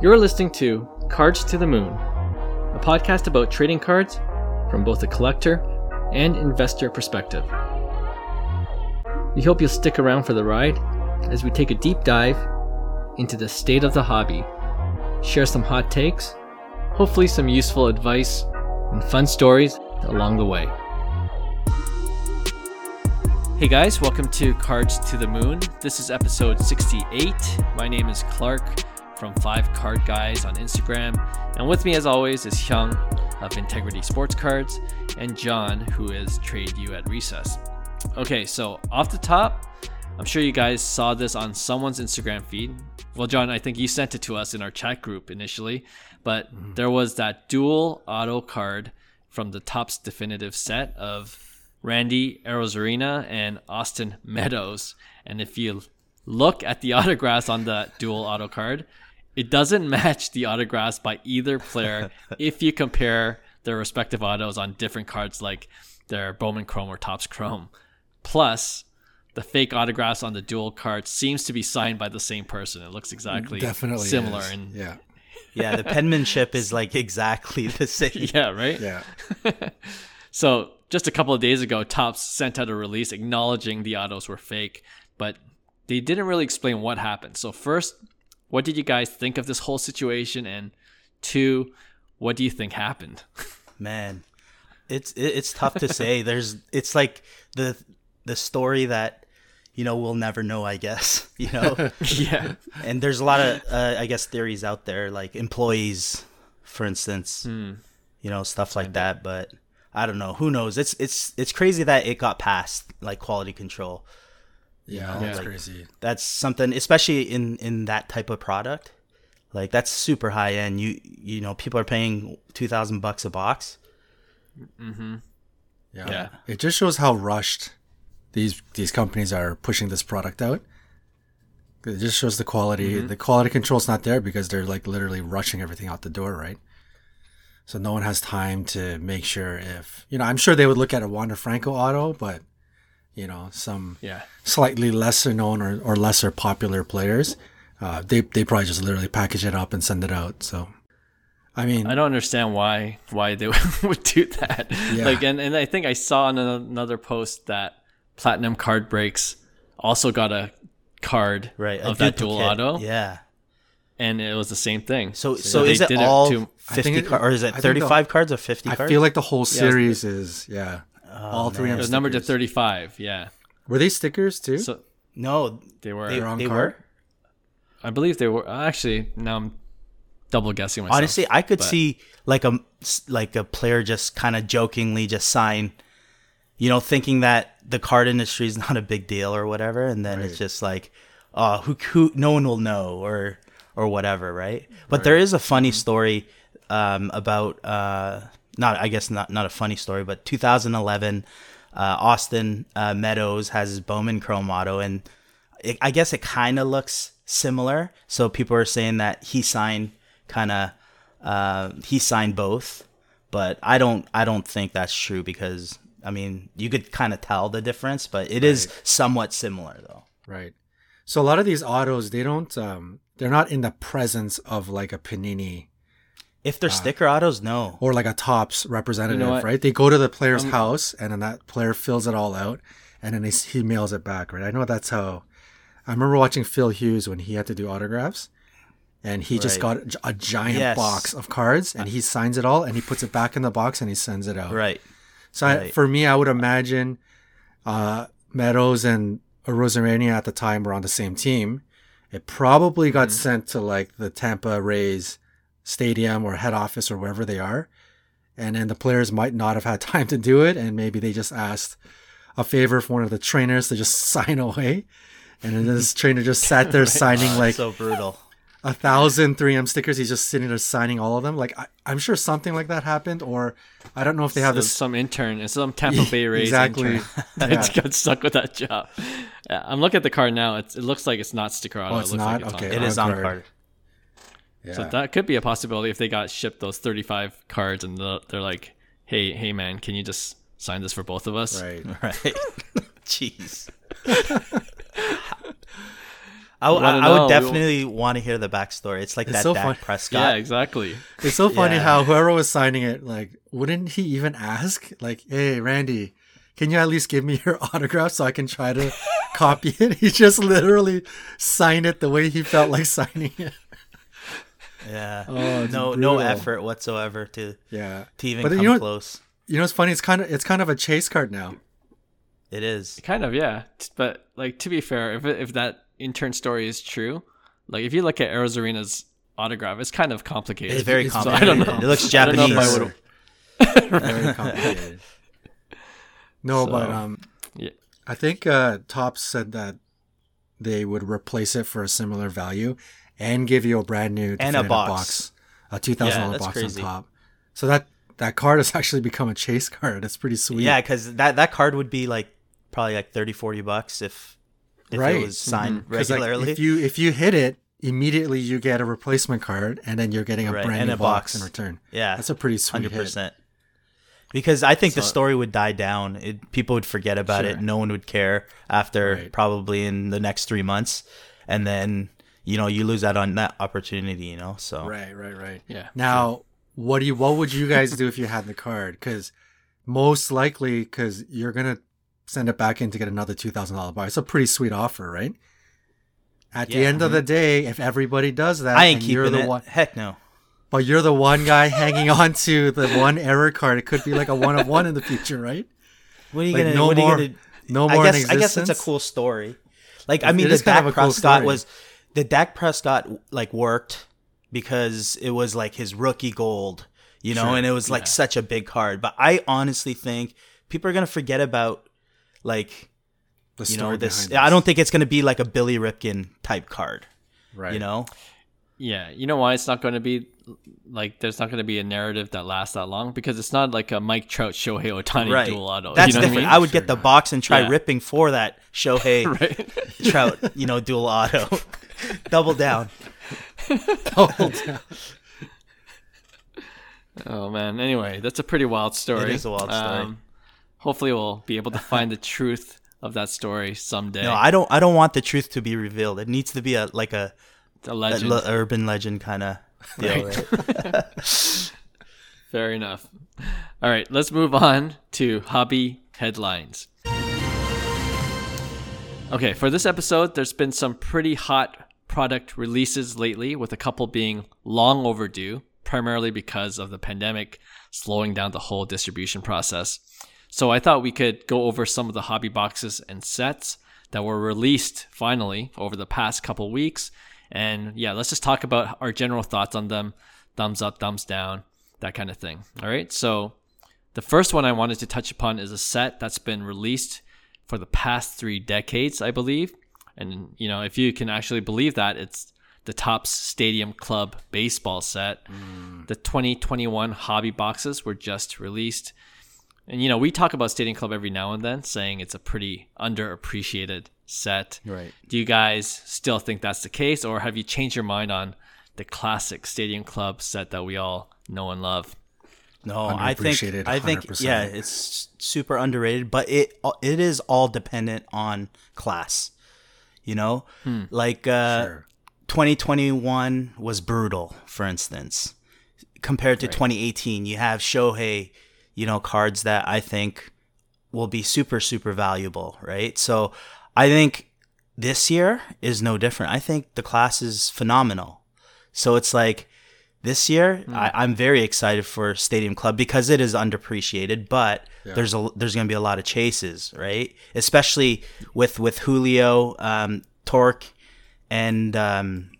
You're listening to Cards to the Moon, a podcast about trading cards from both a collector and investor perspective. We hope you'll stick around for the ride as we take a deep dive into the state of the hobby, share some hot takes, hopefully, some useful advice, and fun stories along the way. Hey guys, welcome to Cards to the Moon. This is episode 68. My name is Clark from Five Card Guys on Instagram. And with me, as always, is Hyung of Integrity Sports Cards and John, who is Trade You at Recess. Okay, so off the top, I'm sure you guys saw this on someone's Instagram feed. Well, John, I think you sent it to us in our chat group initially, but mm-hmm. there was that dual auto card from the Topps definitive set of Randy Arozarena and Austin Meadows. And if you look at the autographs on the dual auto card, it doesn't match the autographs by either player if you compare their respective autos on different cards like their Bowman Chrome or Topps Chrome. Plus, the fake autographs on the dual card seems to be signed by the same person. It looks exactly Definitely similar is. and yeah. Yeah, the penmanship is like exactly the same. yeah, right? Yeah. so, just a couple of days ago, Topps sent out a release acknowledging the autos were fake, but they didn't really explain what happened. So, first, what did you guys think of this whole situation? And two, what do you think happened? Man, it's it's tough to say. There's it's like the the story that you know we'll never know. I guess you know. yeah. And there's a lot of uh, I guess theories out there, like employees, for instance. Hmm. You know stuff like that, but I don't know. Who knows? It's it's it's crazy that it got past like quality control. Yeah, know, that's like, crazy. That's something, especially in in that type of product. Like that's super high end. You you know, people are paying two thousand bucks a box. Mm-hmm. Yeah. yeah. It just shows how rushed these these companies are pushing this product out. It just shows the quality. Mm-hmm. The quality control's not there because they're like literally rushing everything out the door, right? So no one has time to make sure if you know. I'm sure they would look at a Wander Franco auto, but you know some yeah. slightly lesser known or, or lesser popular players uh, they, they probably just literally package it up and send it out so i mean i don't understand why why they would do that yeah. like and, and i think i saw in another post that platinum card breaks also got a card right of that dual auto yeah and it was the same thing. So, so, so is it all it to, fifty cards, or is it thirty-five the, cards or fifty? I cards? feel like the whole series yeah, is yeah. Oh, All three. It was numbered to thirty-five. Yeah. Were they stickers too? So no, they were. They, they were. I believe they were. Actually, now I'm double guessing myself. Honestly, I could but. see like a like a player just kind of jokingly just sign, you know, thinking that the card industry is not a big deal or whatever, and then right. it's just like, oh, who who no one will know or or whatever, right? But right. there is a funny story um, about uh, not I guess not not a funny story, but 2011, uh, Austin uh, Meadows has his Bowman Chrome auto, and it, I guess it kind of looks similar. So people are saying that he signed kind of uh, he signed both, but I don't I don't think that's true because I mean you could kind of tell the difference, but it right. is somewhat similar though. Right. So a lot of these autos they don't um, they're not in the presence of like a Panini if they're uh, sticker autos, no. Or like a Topps representative, you know right? They go to the player's um, house and then that player fills it all out and then he, he mails it back, right? I know that's how. I remember watching Phil Hughes when he had to do autographs and he right. just got a giant yes. box of cards and he signs it all and he puts it back in the box and he sends it out. Right. So right. I, for me, I would imagine uh, Meadows and Arozarena at the time were on the same team. It probably got mm-hmm. sent to like the Tampa Rays stadium or head office or wherever they are. And then the players might not have had time to do it. And maybe they just asked a favor from one of the trainers to just sign away. And then this trainer just sat there right. signing oh, like so brutal. A thousand 3M stickers. He's just sitting there signing all of them. Like I, am sure something like that happened, or I don't know if they have so this. Some intern, it's some Tampa Bay Rays exactly. intern that got stuck with that job. Yeah, I'm looking at the card now. It's, it looks like it's not sticker auto. Oh, it's it not. Like it's okay, on it is on card. Yeah. So that could be a possibility if they got shipped those 35 cards and they're like, "Hey, hey man, can you just sign this for both of us?" Right. Right. Jeez. I, I, I would know. definitely want to hear the backstory. It's like It's that so Dak fun- Prescott. Yeah, exactly. It's so funny Yeah. how whoever was signing it, like, wouldn't he even ask, like, "Hey, Randy, can you at least give me your autograph so I can try to copy it?" He just literally signed it the way he felt like signing it. Yeah. Oh, it's no, no effort whatsoever to Yeah, to even But come you know, close. you know, it's funny. It's kind of it's kind of a chase card now. It is. Kind of, yeah. But like to be fair, if it, if that intern story is true, like if you look at Arozarena's autograph, it's kind of complicated. It's very it's- So complicated. I don't know. It looks I don't know if I Japanese. Very complicated. no, So, but um, yeah. I think uh, Topps said that they would replace it for a similar value and give you a brand new And a definitive box. a two thousand Yeah, dollar box crazy. on top. So that that card has actually become a chase card. That's pretty sweet. Yeah, because that that card would be like probably like 30, 40 bucks if if Right. it was signed mm-hmm. like, regularly. if you if you hit it, immediately you get a replacement card, and then you're getting a Right, brand and new box. box. in return. yeah, That's a pretty sweet hundred hit. percent. Because I think the story would die down. It, people would forget about Sure. it. No one would care after Right. probably in the next three months, and then you know you lose out on that opportunity. You know, so Right, right, right. Yeah, Now, what do you? What would you guys do if you had the card? Because most likely, because you're gonna send it back in to get another two thousand dollar bar. It's a pretty sweet offer, right? At the Yeah. end of the day, if everybody does that, I ain't and you're keeping the it. one, Heck no. but you're the one guy hanging on to the one error card, it could be like a one of one in the future, right? What are you Like, gonna? no what more- are you gonna? No more I in guess I guess it's a cool story. Like I mean, this the is kind of a cool Prescott was the Dak Prescott like worked because it was like his rookie gold, you know, Sure. and it was like such a big card. But I honestly think people are gonna forget about like The you story know this. behind I don't think it's gonna be like a Billy Ripken type card, right. you know. yeah. You know why it's not going to be like there's not going to be a narrative that lasts that long because it's not like a Mike Trout, Shohei Ohtani Right. dual auto. That's you know different. What I I, mean? would get the box and try Yeah. ripping for that Shohei right. Trout, you know, dual auto. Double down. Hold down. Oh man. Anyway, that's a pretty wild story. Um, It is a wild story. hopefully, we'll be able to find the truth of that story someday. No, I don't. I don't want the truth to be revealed. It needs to be a like a, a a legend. le- urban legend kind of deal. Right? Fair enough. All right, let's move on to hobby headlines. Okay, for this episode, there's been some pretty hot product releases lately, with a couple being long overdue, primarily because of the pandemic slowing down the whole distribution process. So I thought we could go over some of the hobby boxes and sets that were released finally over the past couple weeks. And yeah, let's just talk about our general thoughts on them thumbs up, thumbs down, that kind of thing. All right, so the first one I wanted to touch upon is a set that's been released for the past three decades, I believe. And, you know, if you can actually believe that, it's the Topps Stadium Club baseball set. Mm. The 2021 hobby boxes were just released. And, you know, we talk about Stadium Club every now and then, saying it's a pretty underappreciated set. Right. Do you guys still think that's the case, or have you changed your mind on the classic Stadium Club set that we all know and love? No, I think I think yeah, it's super underrated, but it it is all dependent on class. You know, like uh, Sure. 2021 was brutal, for instance, compared to 2018. You have Shohei, you know, cards that I think will be super super valuable, right? So I think this year is no different. I think the class is phenomenal. So it's like this year I, I'm very excited for Stadium Club because it is underappreciated, but there's a there's gonna be a lot of chases, right? Especially with with Julio, um, Torque, and um,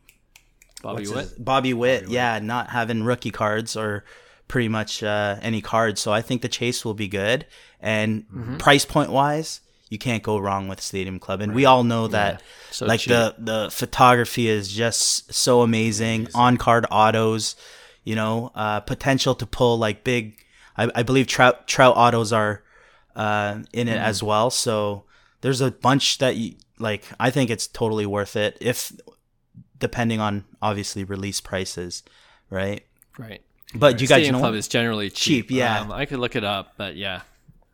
Bobby Witt? his- Bobby Witt, yeah, not having rookie cards or pretty much uh, any cards. So I think the chase will be good. And Mm-hmm. price point wise, you can't go wrong with Stadium Club. And we all know that So like cheap. the the photography is just so amazing. On card autos, you know, uh, potential to pull like big. I, I believe trout trout autos are uh, in it Mm-hmm. as well. So there's a bunch that you like. I think it's totally worth it if depending on obviously release prices, right? Right. But you guys Stadium know Club is generally cheap. Cheap, yeah. Um, I could look it up, but yeah.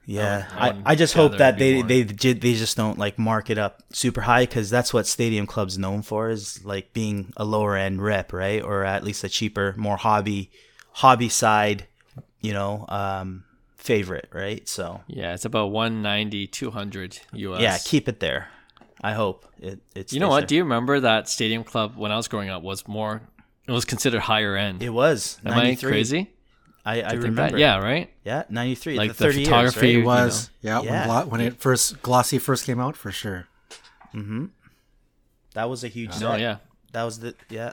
Yeah, I I, I just hope that it'd they they they just don't like mark it up super high because that's what stadium clubs known for is like being a lower end rep, right? Or at least a cheaper, more hobby hobby side, you know, um, favorite, right? So Yeah, it's about 190, 200 US. yeah, keep it there. I hope it. It's You know what? Do you remember that Stadium Club when I was growing up was more? It was considered higher end. it was Am I crazy? I, I I think remember. that. Yeah, right. yeah, ninety three. Like the the thirty years, photography right? It you was yeah, Yeah. when, glo- when it first glossy first came out for sure. Mm-hmm. That was a huge. No, yeah. that was the yeah.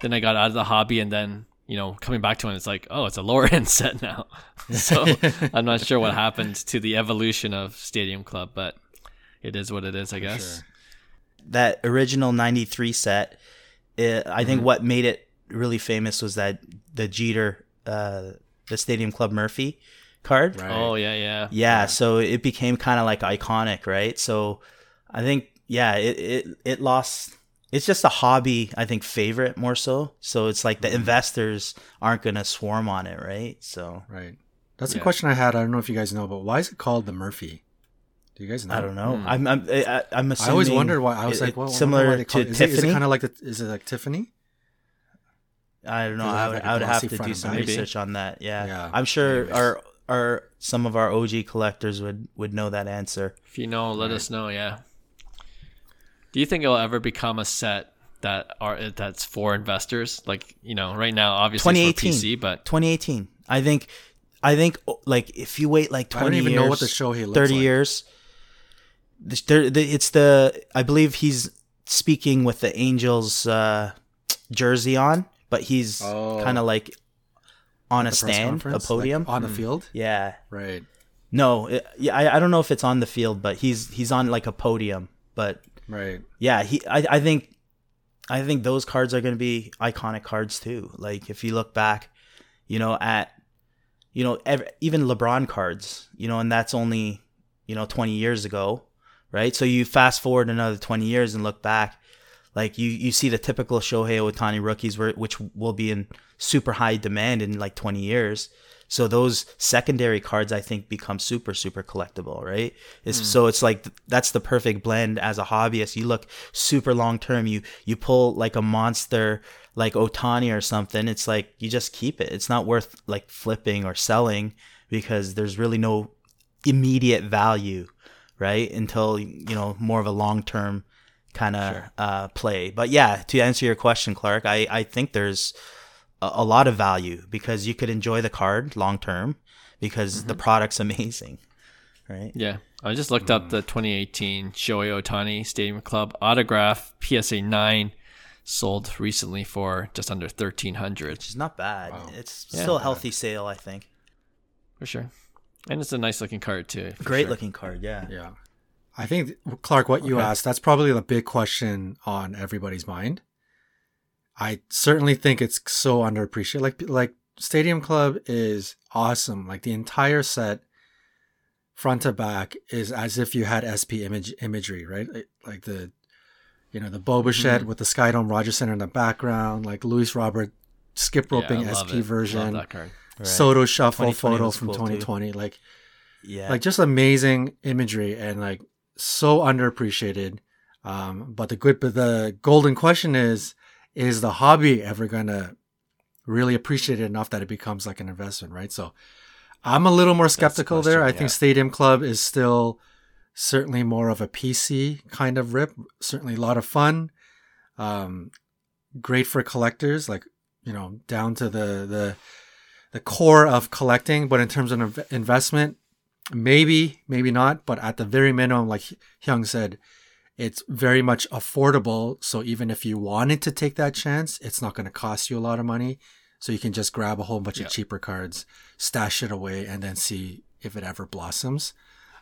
Then I got out of the hobby, and then you know coming back to it, it's like, oh, it's a lower end set now. so I'm not sure what happened to the evolution of Stadium Club, but it is what it is, I guess. sure. that original 93 set it, i Mm-hmm. think what made it really famous was that the jeter uh the stadium club murphy card Right. Oh yeah, yeah. yeah so it became kind of like iconic right so i think yeah it, it it lost it's just a hobby i think favorite more so so it's like the Mm-hmm. investors aren't gonna swarm on it right so Right. That's a question I had. I don't know if you guys know, but why is it called the Murphy? Do you guys know? i don't know Hmm. i'm i'm I, i'm assuming I always wondered why. I was it- like, well, it's I wonder why similar they call to it. Is it, is tiffany it kind of like the? Is it like Tiffany? I don't know. I would, like a I would have to do some? Maybe. research on that. Yeah, Yeah. I'm sure Anyways. our our some of our OG collectors would would know that answer. If you know, let us know. Yeah. Do you think it'll ever become a set that are that's for investors? Like you know, right now, obviously it's for 2018. PC, but 2018. I think. I think oh, like if you wait like I 20 don't even years, know what the Shohei looks 30 like. years. this- there- the- It's the I believe he's speaking with the Angels uh, jersey on, but he's Oh. kind of like on a The press stand, a conference, like, podium. on the hmm. field. yeah, Right. no, it, yeah, I, I don't know if it's on the field, but he's he's on like a podium. But Right. yeah, he I, I think I think those cards are going to be iconic cards too. Like if you look back, you know, at you know ev- even LeBron cards, you know, and that's only you know 20 years ago, right? So you fast forward another 20 years and look back, like you you see the typical Shohei Ohtani rookies, where, which will be in super high demand in like 20 years. So those secondary cards, I think, become super super collectible, right? It's, hmm. So it's like that's the perfect blend as a hobbyist. You look super long term. You you pull like a monster like Ohtani or something. It's like you just keep it. It's not worth like flipping or selling because there's really no immediate value, right? Until you know more of a long term kind of uh, play. But yeah, to answer your question, Clark, I I think there's a, a lot of value because you could enjoy the card long term because the product's amazing, right? yeah, I just looked up the 2018 Shohei Ohtani Stadium Club autograph PSA nine sold recently for just under 1300 Which is not bad. Wow. It's Yeah. still a healthy sale, I think. for sure, and it's a nice looking card too. Great sure. looking card, yeah. Yeah. I think Clark, what you Okay. asked, that's probably the big question on everybody's mind. I certainly think it's so underappreciated. Like like Stadium Club is awesome. Like the entire set, front to back, is as if you had SP image imagery, right? Like, the, you know, the Bo Bichette Mm-hmm. with the Skydome Roger Center in the background, like Luis Robert skip roping love SP version, Love that card. Right. Soto shuffle 2020 photo from cool, too. 2020. Like yeah. like just amazing imagery and like so underappreciated um but the good but the golden question is is the hobby ever gonna really appreciate it enough that it becomes like an investment right? So i'm a little more skeptical there. i question, think stadium club is still certainly more of a pc kind of rip certainly a lot of fun um great for collectors like you know down to the the the core of collecting but in terms of inv- investment maybe maybe not but at the very minimum like hyung said it's very much affordable so even if you wanted to take that chance it's not going to cost you a lot of money so you can just grab a whole bunch Yeah. of cheaper cards stash it away and then see if it ever blossoms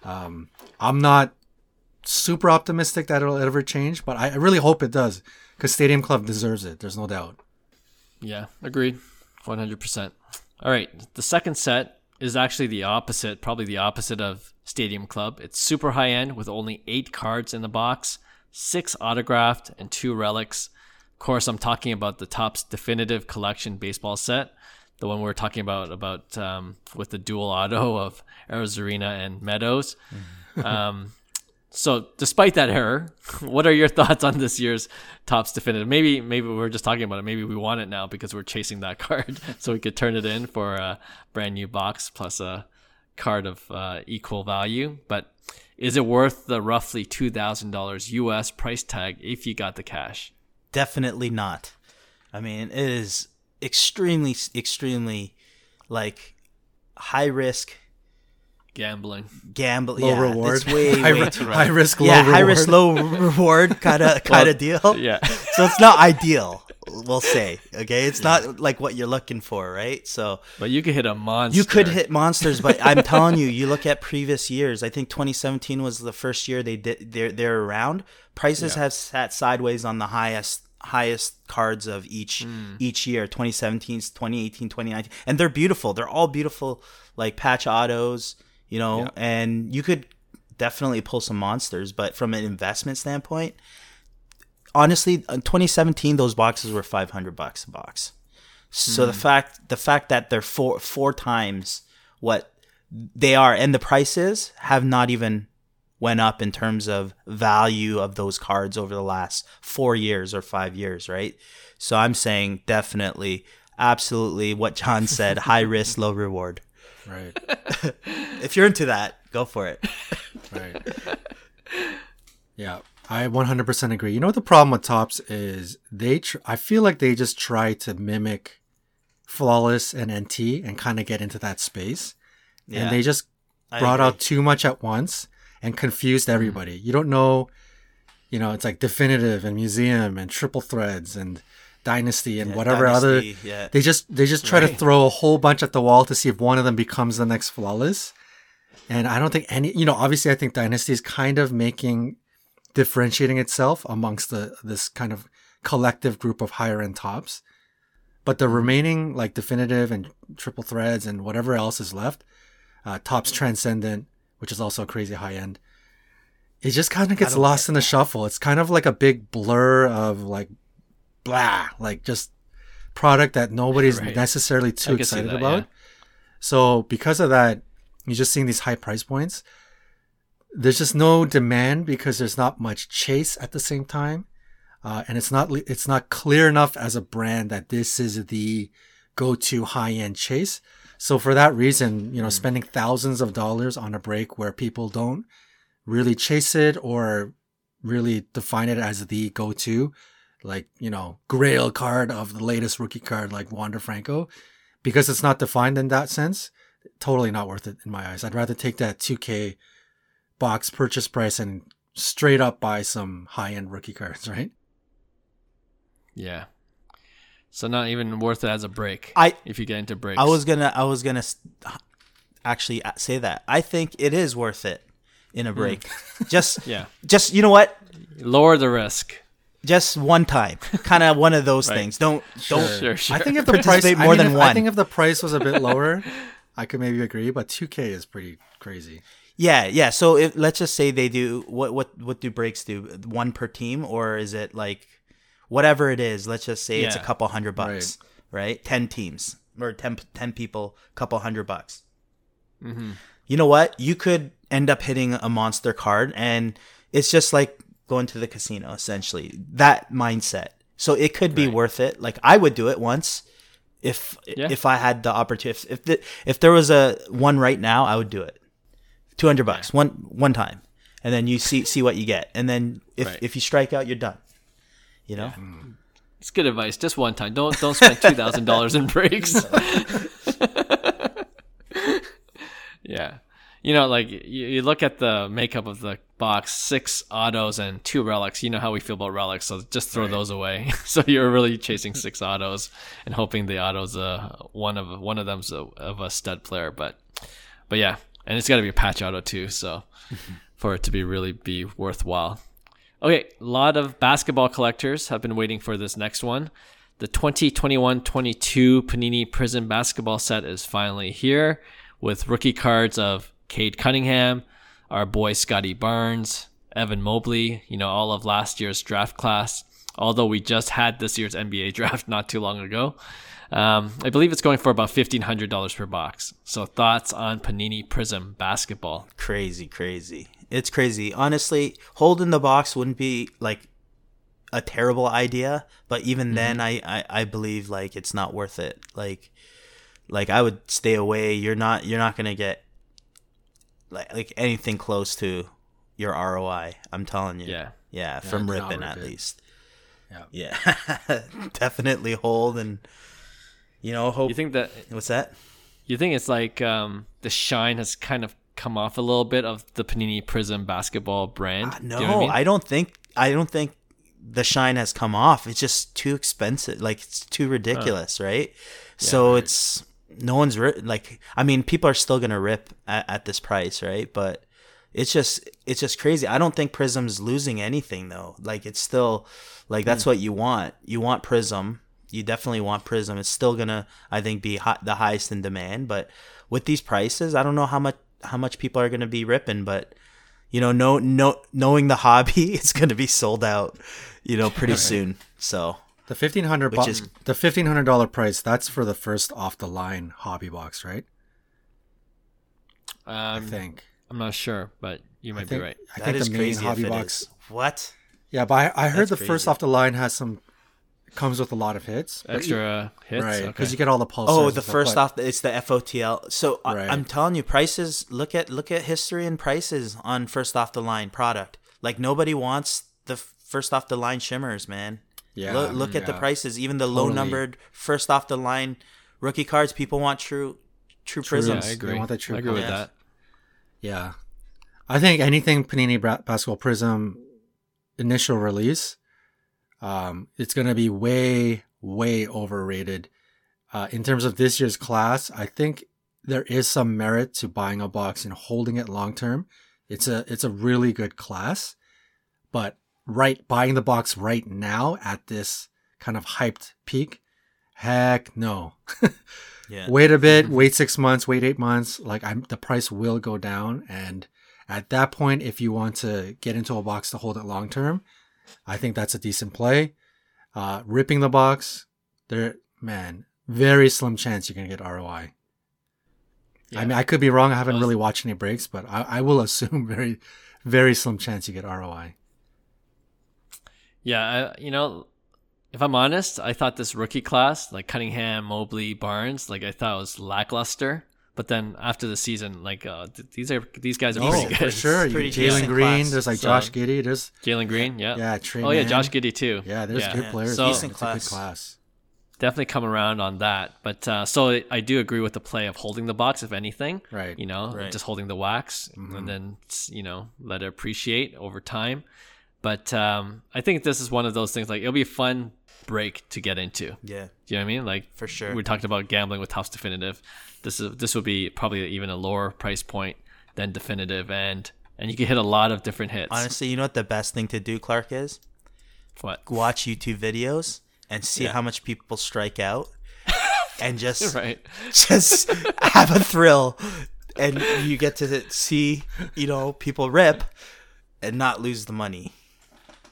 um, i'm not super optimistic that it'll ever change but i I really hope it does because stadium club deserves it there's no doubt Yeah, agreed. 100%. All right, the second set is actually the opposite, probably the opposite of Stadium Club. It's super high end with only eight cards in the box, six autographed, and two relics. Of course, I'm talking about the Topps Definitive Collection baseball set, the one we were talking about about um, with the dual auto of Arozarena and Meadows. um, so, despite that error, what are your thoughts on this year's Topps definitive? Maybe, maybe we're just talking about it. Maybe we want it now because we're chasing that card, so we could turn it in for a brand new box plus a card of uh, equal value. But is it worth the roughly two thousand dollars US price tag if you got the cash? Definitely not. I mean, it is extremely, extremely like high risk Gambling. gamble. Low yeah, reward. It's way, high, way too high risk, low yeah, reward. high risk, low reward kind of kind of deal. Yeah. So it's not ideal, we'll say. Okay, it's not like what you're looking for, right? So But you could hit a monster. you could hit monsters, but I'm telling you, you look at previous years. I think 2017 was the first year they did they're they're around. Prices have sat sideways on the highest highest cards of each hmm. each year 2017 2018 2019 and they're beautiful they're all beautiful like patch autos you know and you could definitely pull some monsters but from an investment standpoint honestly uh, in 2017 those boxes were 500 bucks a box so the hmm. fact the fact that they're four four times what they are and the prices have not even went up in terms of value of those cards over the last 4 years or 5 years, right? So I'm saying definitely absolutely what John said, high risk, low reward. Right, If you're into that, go for it. right. Yeah, I 100% agree. You know what the problem with Topps is? They, tr- I feel like they just try to mimic Flawless and NT and kind of get into that space, Yeah. and they just brought out too much at once and confused mm-hmm. everybody. You don't know, you know, it's like definitive and museum and triple threads and dynasty and Yeah, whatever other. Yeah. They just they just try to throw a whole bunch at the wall to see if one of them becomes the next flawless. And I don't think any, you know, obviously I think dynasty is kind of making differentiating itself amongst the this kind of collective group of higher end Topps. But the remaining like definitive and triple threads and whatever else is left, uh, Topps transcendent, which is also crazy high end. It just kind of gets lost in the shuffle. It's kind of like a big blur of like blah, like just product that nobody's Right. necessarily too I can see excited that, about. yeah. So because of that, you're just seeing these high price points. There's just no demand because there's not much chase at the same time, uh, and it's not it's not clear enough as a brand that this is the go-to high-end chase. So for that reason, you know, spending thousands of dollars on a break where people don't really chase it or really define it as the go-to, like you know, Grail card of the latest rookie card like Wander Franco, because it's not defined in that sense. Totally not worth it in my eyes. I'd rather take that 2K box purchase price and straight up buy some high-end rookie cards, right? Yeah. So not even worth it as a break. I if you get into breaks. I was gonna I was gonna actually uh, say that. I think it is worth it in a hmm. break. Just yeah. just you know what? Lower the risk. Just one time, kind of one of those Right. things. Don't don't. Sure, sure. I think if the price Participate I more mean, than if- I think if the price was a bit lower, I could maybe agree, but 2K is pretty crazy. Yeah, yeah. So if, let's just say they do what what what do breaks do? One per team, or is it like whatever it is? Let's just say it's a couple hundred bucks, right? Ten teams or 10, 10 people, couple hundred bucks. Mm-hmm. You know what? You could end up hitting a monster card, and it's just like going to the casino, essentially. That mindset. So it could be Right. worth it. Like I would do it once. If Yeah. if I had the opportunity, if the, if there was a one right now, I would do it. Two hundred bucks one one time, and then you see see what you get, and then if Right. if you strike out, you're done. You know, It's good advice. Just one time. Don't don't spend two thousand dollars in breaks. yeah, you know, like you, you look at the makeup of the box: six autos and two relics. You know how we feel about relics, so just throw those away. so you're really chasing six autos and hoping the autos uh one of one of them's a, of a stud player. But but yeah, and it's got to be a patch auto too. So for it to be really be worthwhile. Okay, a lot of basketball collectors have been waiting for this next one. The 2021-22 Panini Prizm basketball set is finally here with rookie cards of Cade Cunningham, our boy Scottie Barnes, Evan Mobley, you know, all of last year's draft class, although we just had this year's NBA draft not too long ago. Um, I believe it's going for about fifteen hundred dollars per box. So thoughts on Panini Prizm basketball? Crazy, crazy. It's crazy. Honestly, holding the box wouldn't be like a terrible idea, but even Mm-hmm. then, I, I I believe like it's not worth it. Like like I would stay away. You're not you're not gonna get like like anything close to your ROI. I'm telling you. Yeah. Yeah, from ripping rip at it. least. Yeah. Yeah. Definitely hold and you know hope. You think that what's that? you think it's like um, the shine has kind of come off a little bit of the Panini Prizm basketball brand? Uh, Do no, you know I, I don't think I don't think the shine has come off. It's just too expensive. Like it's too ridiculous, right? so it's no one's ri- like. I mean, people are still gonna rip at, at this price, right? But it's just it's just crazy. I don't think Prizm's losing anything though. Like it's still like that's hmm. what you want. You want Prizm. You definitely want Prizm. It's still gonna I think be hot, the highest in demand. But with these prices, I don't know how much how much people are gonna be ripping, but you know, no know, knowing the hobby, it's going to be sold out, you know, pretty soon. So, The fifteen hundred Which is- the fifteen hundred dollar price. That's for the first off the line hobby box, right? I Um, think. I'm not sure, but you might think, be right. I that think is the main crazy hobby box. is. What? Yeah, but I, I heard That's the first off the line has some comes with a lot of hits. Extra you- uh, hits, right? Okay. Because you get all the pulsars. Oh, the first but- off, it's the FOTL. So I, Right. I'm telling you, prices. Look at look at history and prices on first off the line product. Like nobody wants the first off the line shimmers, man. Yeah, Look, look at the prices. Even the low Totally. numbered first off the line rookie cards. People want true, true, True. yeah, prizms. I They agree. want the true I agree with that. Yeah, I think anything Panini Bra- Basketball Prizm initial release, um, it's gonna be way way overrated. Uh, in terms of this year's class, I think there is some merit to buying a box and holding it long term. It's a it's a really good class, but right buying the box right now at this kind of hyped peak, heck no. Yeah. wait a bit, wait six months, wait eight months. Like I'm, the price will go down, and at that point, if you want to get into a box to hold it long term, I think that's a decent play. Uh, ripping the box, there, man, very slim chance you're gonna get ROI. I mean, I could be wrong. I haven't really watched any breaks, but I, I will assume very, very slim chance you get ROI. Yeah, I, you know, if I'm honest, I thought this rookie class, like Cunningham, Mobley, Barnes, like I thought it was lackluster. But then after the season, like uh, th- these are these guys are Oh, pretty for good. sure. Pretty Jalen Green. class. There's like So- Josh Giddey. There's Jalen Green, yeah. yeah, Trey. oh yeah, Josh Giddey too. Yeah, there's yeah. good players. So- It's Decent a good class. class. definitely come around on that. But uh, so I do agree with the play of holding the box, if anything. Right. You know, Right. just holding the wax Mhm. and then you know let it appreciate over time. But um, I think this is one of those things. Like it'll be a fun break to get into. Yeah. Do you know what I mean? Like For sure. we talked about gambling with House Definitive. This is this would be probably even a lower price point than Definitive, and and you can hit a lot of different hits. Honestly, you know what the best thing to do, Clark, is what? watch YouTube videos and see Yeah. how much people strike out, and just Right. just have a thrill, and you get to see you know people rip and not lose the money.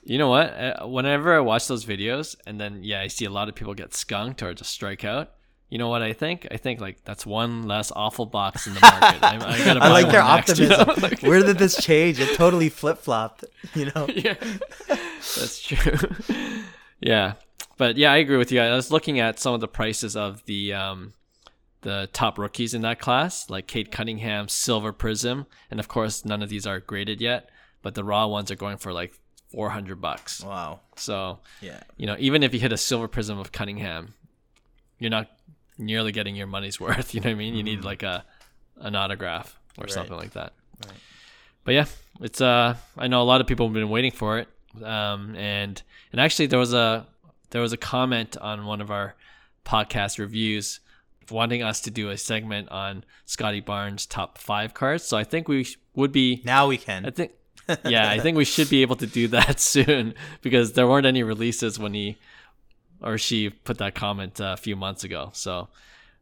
You know what? Uh, Whenever I watch those videos, and then yeah, I see a lot of people get skunked or just strike out. You know what I think? I think like that's one less awful box in the market. I, I, I like their next, you know? optimism. Like- Where did this change? It totally flip flopped. You know. yeah, that's true. yeah, but yeah, I agree with you. I was looking at some of the prices of the um, the top rookies in that class, like Cade Cunningham, Silver Prizm, and of course, none of these are graded yet. But the raw ones are going for like four hundred bucks. Wow. So Yeah. you know, even if you hit a Silver Prizm of Cunningham, you're not nearly getting your money's worth. You know what I mean? You need like a an autograph or Right. something like that. Right. But yeah, it's uh I know a lot of people have been waiting for it. Um and and actually there was a there was a comment on one of our podcast reviews wanting us to do a segment on Scottie Barnes top 5 cards. So I think we sh- would be Now we can. I think yeah, I think we should be able to do that soon because there weren't any releases when he or she put that comment uh, a few months ago. So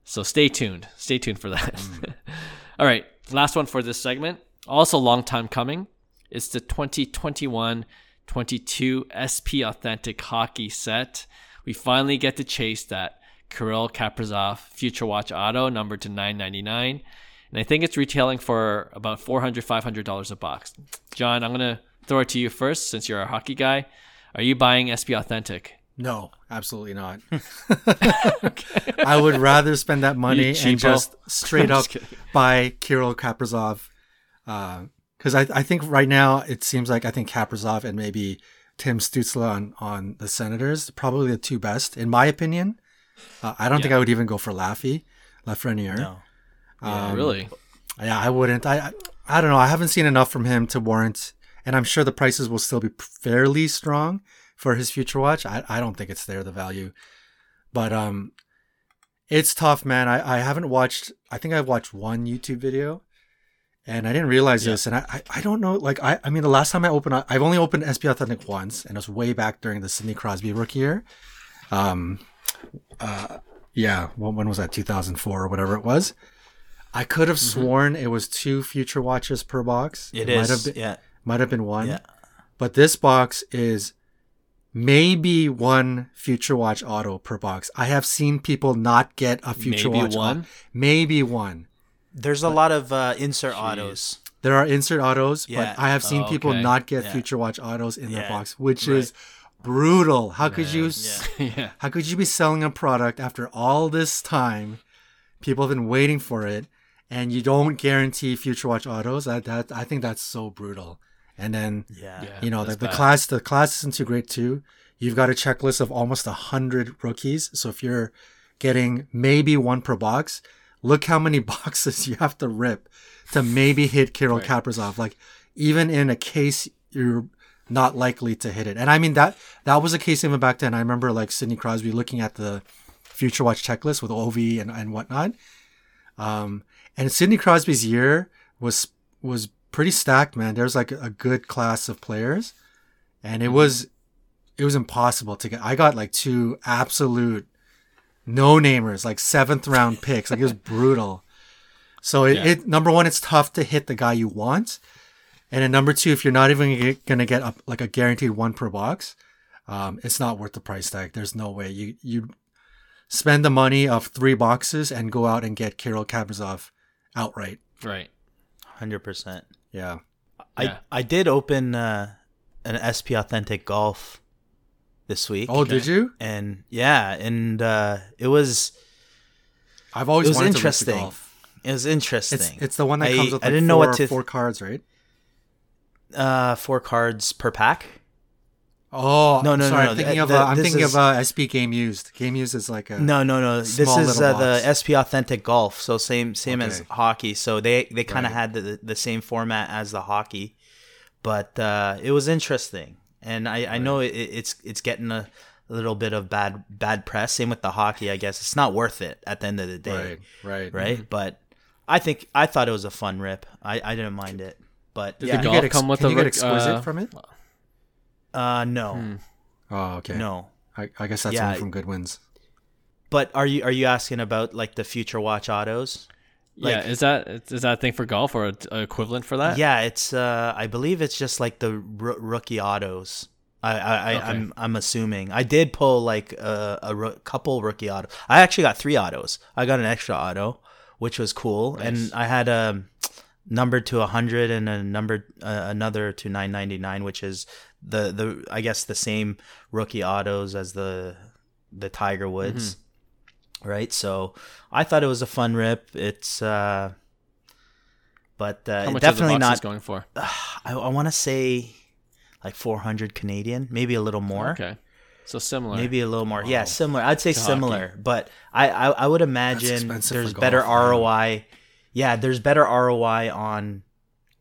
so stay tuned. Stay tuned for that. All right, last one for this segment. Also long time coming. It's the 2021 22 SP Authentic hockey set. We finally get to chase that Kirill Kaprizov Future Watch Auto number to 9.99, and I think it's retailing for about $400, $500 a box. John, I'm gonna throw it to you first since you're a hockey guy. Are you buying SP Authentic? No, absolutely not. I would rather spend that money and just straight I'm up just kidding. buy Kirill Kaprizov. Because I, I think right now it seems like I think Kaprizov and maybe Tim Stützle on, on the Senators probably the two best in my opinion. Uh, I don't think I would even go for Laffy, Lafreniere. No. Um, really? Yeah, I wouldn't. I, I I don't know. I haven't seen enough from him to warrant, and I'm sure the prices will still be fairly strong for his future watch. I, I don't think it's there the value, but um, it's tough, man. I, I haven't watched. I think I've watched one YouTube video, and I didn't realize Yeah. this. And I, I I don't know. Like I I mean, the last time I opened, I've only opened SP Authentic once, and it was way back during the Sidney Crosby rookie year. Um, uh, yeah. When, when was that? 2004 or whatever it was. I could have Mm-hmm. sworn it was two future watches per box. It might have been, yeah. might have been one. Yeah. But this box is maybe one future watch auto per box. I have seen people not get a future Maybe watch au- one? Maybe one. There's a lot of uh, insert autos. There are insert autos, Yeah. but I have seen Oh, people not get Yeah. future watch autos in their box, which Right. is brutal. How could you yeah. how could you be selling a product after all this time? People have been waiting for it, and you don't guarantee future watch autos. That that I think that's so brutal. And then Yeah. Yeah. you know the, the class the class isn't too great too. You've got a checklist of almost a hundred rookies. So if you're getting maybe one per box, look how many boxes you have to rip to maybe hit Kirill Right. Kaprizov. Like even in a case you're not likely to hit it. And I mean that that was a case even back then. I remember like Sidney Crosby looking at the Future Watch checklist with OV and, and whatnot. Um, and Sidney Crosby's year was was pretty stacked, man. There was like a good class of players, and it was it was impossible to get. I got like two absolute no namers, like seventh round picks. Like it was brutal. So it, Yeah. it number one, it's tough to hit the guy you want, and then number two, if you're not even gonna get a, like a guaranteed one per box, um, it's not worth the price tag. There's no way you you spend the money of three boxes and go out and get Kirill Kaprizov outright. Right. Hundred percent. Yeah. Yeah. I I did open uh, an SP Authentic Golf this week. Oh, did you? And yeah, and uh, it was I've always it was wanted to rip interesting. golf. It was interesting. It's it's the one that I- comes with I like didn't four, know what to four cards, right? uh, four cards per pack. Oh No, no, sorry, no, I'm thinking the- of the- uh, I'm thinking is- of uh, SP Game Used. Game Used is like a No, no, no. This is uh, the. SP Authentic Golf. So same same as hockey. So they they kind of Right. had the the same format as the hockey, but uh, it was interesting. And I, I know it, it's it's getting a little bit of bad bad press. Same with the hockey. I guess it's not worth it at the end of the day, right, right, right? But I think I thought it was a fun rip. I, I didn't mind it. But Did yeah, the Can you golf get, ex- come with can a you get exquisite uh, from it? Uh, no, Oh, okay. no. I, I guess that's Yeah, one from Goodwins. But are you are you asking about like the future watch autos? yeah. Is that is that a thing for golf or a, a equivalent for that? Yeah, it's. Uh, I believe it's just like the r- rookie autos. I, I, I Okay. I'm, I'm assuming. I did pull like a, a couple rookie autos. I actually got three autos. I got an extra auto, which was cool, Nice. and I had a number to hundred and a number uh, another to nine ninety nine, which is the the I guess the same rookie autos as the the Tiger Woods, right? So I thought it was a fun rip. It's. uh but uh, How much definitely are the boxes not going for? I, I want to say like 400 Canadian, maybe a little more. Okay. So similar. Maybe a little more. Yeah, similar. I'd say To hockey. similar, but I, I I would imagine there's for better golf, man. ROI. Yeah, there's better ROI on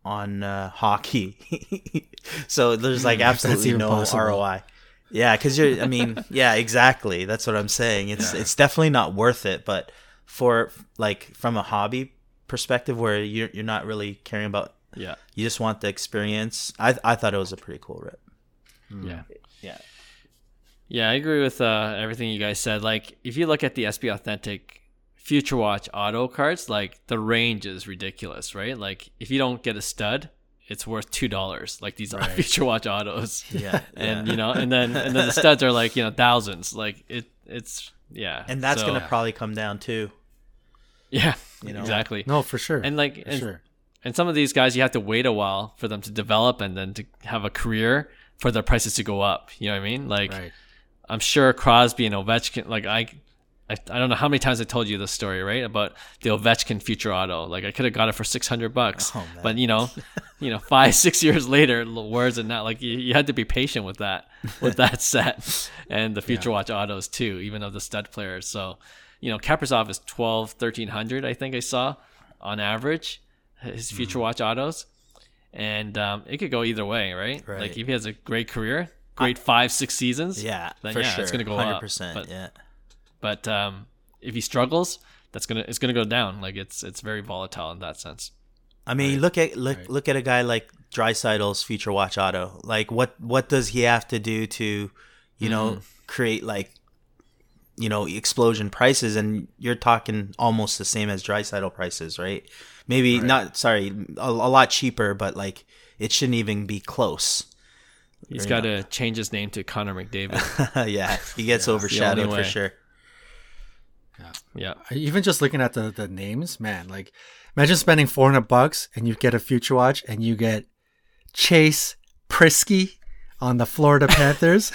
on uh, hockey. so there's like absolutely no possible. ROI. Yeah, because you're. I mean, yeah, exactly. That's what I'm saying. It's it's definitely not worth it. But for like from a hobby perspective, where you're you're not really caring about, Yeah. you just want the experience. I I thought it was a pretty cool rip. Yeah. Yeah. Yeah, I agree with uh, everything you guys said. Like, if you look at the SP Authentic Future Watch auto cards, like the range is ridiculous, right? Like, if you don't get a stud, it's worth two dollars, like these are Future Watch autos. Yeah, and you know, and then and then the studs are like you know thousands. Like it, it's yeah, and that's So- gonna probably come down too. yeah, you know. exactly. No, for sure. And like, for and, sure. and some of these guys, you have to wait a while for them to develop and then to have a career for their prices to go up. You know what I mean? Like, Right. I'm sure Crosby and Ovechkin, like I, I, I don't know how many times I told you this story, right? About the Ovechkin future auto. Like I could have got it for 600 bucks, Oh, but you know, you know, five, six years later, words and not like you, you had to be patient with that, with that set and the future watch autos too, even of the stud players. So, you know, Kaprizov is 12, 1300, I think I saw on average, his future watch autos. And um, it could go either way, right? Right. Like if he has a great career, great five, six seasons, Yeah, then for yeah, sure. it's gonna go up. percent. But, Yeah. But um, if he struggles, that's gonna it's gonna go down. Like it's it's very volatile in that sense. I mean, look at look Right. look at a guy like Draisaitl's future watch auto. Like, what what does he have to do to, you know, Mm-hmm. create like, you know, explosion prices? And you're talking almost the same as Draisaitl prices, right? Maybe not. Sorry, a, a lot cheaper, but like it shouldn't even be close. He's got to change his name to Connor McDavid. yeah, he gets overshadowed for sure. Yeah, Yeah. Even just looking at the, the names, man, like imagine spending 400 bucks and you get a future watch and you get Chase Priskie on the Florida Panthers.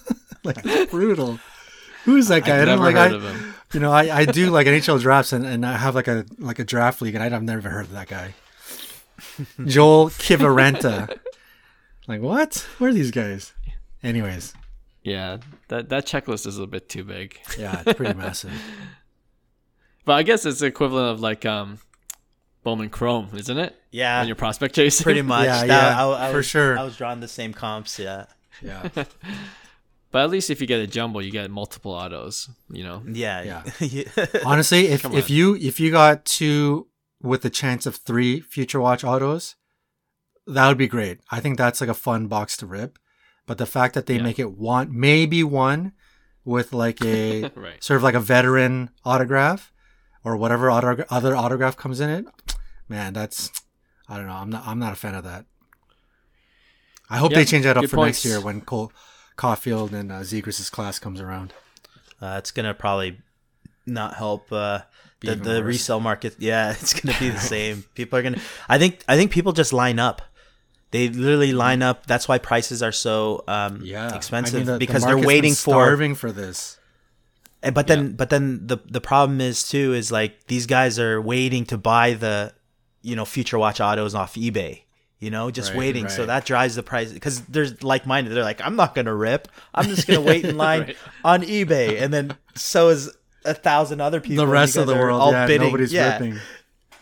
like brutal. Who's that guy? I, don't never like heard I, of him. you know, I, I do like NHL drafts and, and I have like a like a draft league and I've never heard of that guy. Joel Kiviranta. like what? Where are these guys? Anyways, Yeah, that that checklist is a bit too big. yeah, it's pretty massive. But I guess it's the equivalent of like um, Bowman Chrome, isn't it? Yeah, When you're prospect chasing. pretty much. Yeah, That- yeah, I, I for was, sure. I was drawing the same comps. Yeah, Yeah. But at least if you get a jumbo, you get multiple autos. You know. yeah, Yeah. Honestly, if if you if you got two with the chance of three future watch autos, that would be great. I think that's like a fun box to rip. But the fact that they Yeah. make it one, maybe one, with like a Right. sort of like a veteran autograph or whatever auto, other autograph comes in it, man, that's I don't know. I'm not I'm not a fan of that. I hope Yeah, they change that up good for next year when Cole Caufield and uh, Zegras' class comes around. Uh, it's gonna probably not help uh, the the worse. resale market. Yeah, it's gonna be the same. People are gonna. I think. I think people just line up. They literally line up. That's why prices are so um, Yeah, expensive I mean, the- the because they're market's been waiting for. starving for this. Eh, But then, but then the the problem is too is like these guys are waiting to buy the, you know, future watch autos off eBay. You know, just Right, waiting. So that drives the price because there's like minded. They're like, I'm not gonna rip. I'm just gonna wait in line Right. on eBay, and then so is a thousand other people. The rest of the world, all yeah, bidding. nobody's yeah. ripping.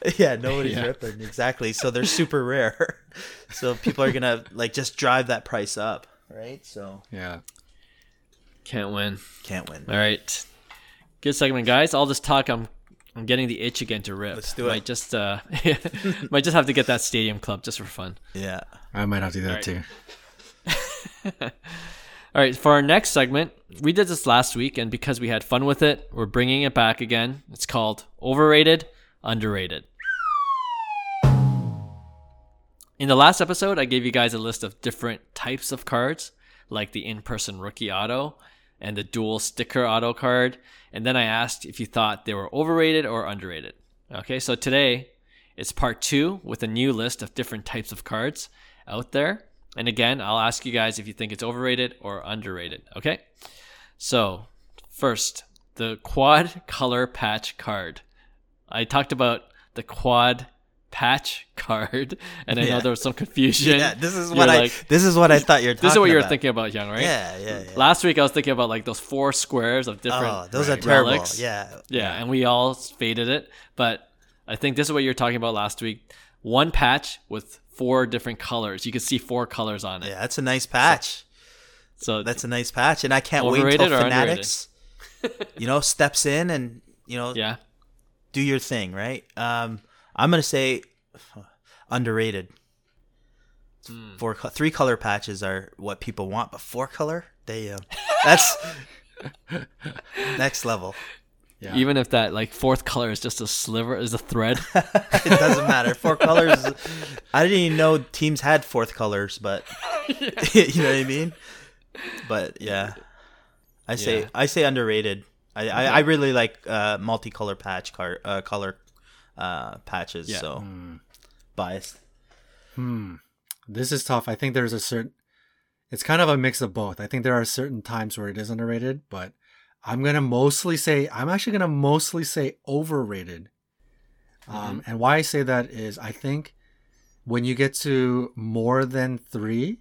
Yeah, nobody's Yeah. ripping exactly. So they're super rare. so people are gonna like just drive that price up, right? So Yeah. Can't win. can't win. All right. Good segment, guys. All this talk, I'm I'm getting the itch again to rip. Let's do it. Might just uh, might just have to get that stadium club just for fun. Yeah. I might have to do that Alright. too. All right, for our next segment, we did this last week, and because we had fun with it, we're bringing it back again. It's called Overrated, Underrated. In the last episode, I gave you guys a list of different types of cards, like the in person rookie auto and the dual sticker auto card. And then I asked if you thought they were overrated or underrated. Okay, so today it's part two with a new list of different types of cards out there. And again, I'll ask you guys if you think it's overrated or underrated. Okay, so first, the quad color patch card. I talked about the quad patch card, and I know there was some confusion. Yeah. This is You're what I. like- this is what I thought you're. this is what you were about. thinking about, Hyung, right? Yeah, yeah, yeah. Last week I was thinking about like those four squares of different. Oh, those are Right. terrible. relics. Yeah. Yeah, and we all faded it. But I think this is what you were talking about last week. One patch with four different colors. You can see four colors on it. Yeah, that's a nice patch. So That's a nice patch, and I can't wait till? Fanatics, you know, steps in and you know yeah, do your thing, right? Um, I'm gonna say underrated. Hmm. Four, three color patches are what people want, but four color, they um, that's next level. Yeah. Even if that like fourth color is just a sliver, is a thread. it doesn't matter. Four colors. I didn't even know teams had fourth colors, but you know what I mean. But yeah, I say Yeah. I say underrated. I, I, I really like uh, multicolor patch car uh, color uh, patches. Yeah. So biased. Hmm. This is tough. I think there's a certain. It's kind of a mix of both. I think there are certain times where it is underrated, but I'm gonna mostly say I'm actually gonna mostly say overrated. Um, and why I say that is I think when you get to more than three,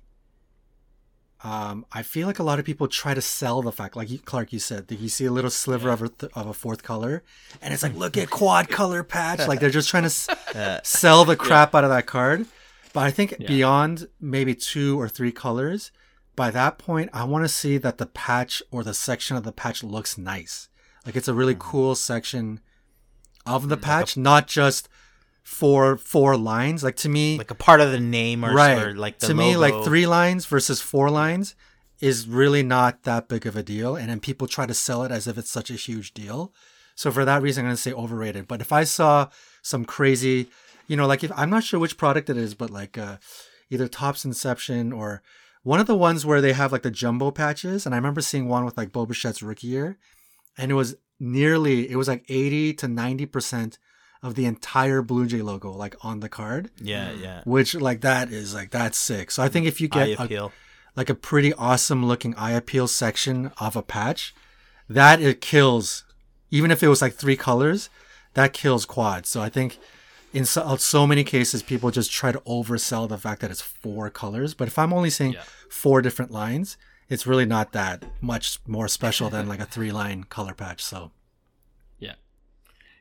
um, I feel like a lot of people try to sell the fact, like you, Clark, you said, that you see a little sliver of, a th- of a fourth color, and it's like, mm. look at quad color patch. Like they're just trying to s- uh, sell the crap out of that card. But I think beyond maybe two or three colors, by that point, I want to see that the patch or the section of the patch looks nice. Like it's a really mm-hmm. cool section of the mm, patch, not just four four lines. Like to me, Like a part of the name or, right? or like the to me, like three lines versus four lines is really not that big of a deal. And then people try to sell it as if it's such a huge deal. So for that reason, I'm gonna say overrated. But if I saw some crazy, you know, like if I'm not sure which product it is, but like uh, either Topps Inception or one of the ones where they have like the jumbo patches, and I remember seeing one with like Bo Bichette's rookie year, and it was nearly, it was like 80 to 90 percent of the entire Blue Jay logo like on the card yeah, mm. yeah. which like that is like that's sick. So I think if you get a, like a pretty awesome looking eye appeal section of a patch, that it kills. Even if it was like three colors, that kills quads. So I think in so, uh, so many cases people just try to oversell the fact that it's four colors. But if I'm only seeing Yeah. four different lines, it's really not that much more special than like a three line color patch. So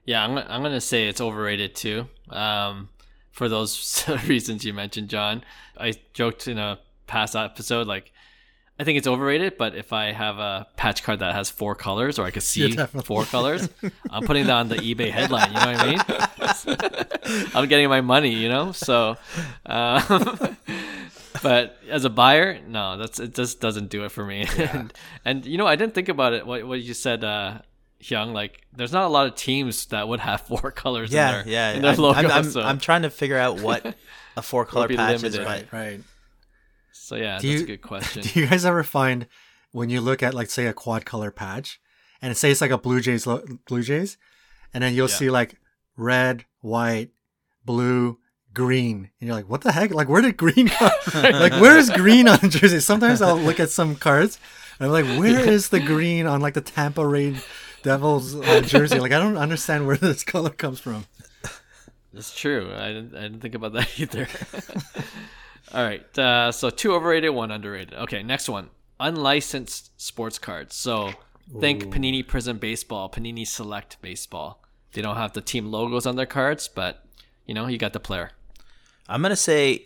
yeah. I'm I'm gonna say it's overrated too. Um, for those reasons you mentioned, John. I joked in a past episode like. I think it's overrated, but if I have a patch card that has four colors, or I can see four colors, I'm putting that on the eBay headline. You know what I mean? I'm getting my money, you know. So, um, but as a buyer, no, that's it. Just doesn't do it for me. and, and you know, I didn't think about it. What what you said, uh, Hyung, like there's not a lot of teams that would have four colors. Yeah, in their, yeah. in their I'm, logo. I'm, I'm, so, I'm trying to figure out what a four color be patch is, limited. but right. so yeah, Do that's you- a good question. Do you guys ever find when you look at like say a quad color patch and it says like a Blue Jays lo- Blue Jays, and then you'll Yeah. see like red, white, blue, green, and you're like, what the heck? Like where did green come? like where is green on jersey? Sometimes I'll look at some cards and I'm like, where is the green on like the Tampa Rain Devils uh, jersey? Like I don't understand where this color comes from. That's true. I didn't, I didn't think about that either. All right. Uh, so two overrated, one underrated. Okay, next one. Unlicensed sports cards. So think Panini Prizm Baseball, Panini Select Baseball. They don't have the team logos on their cards, but you know, you got the player. I'm gonna say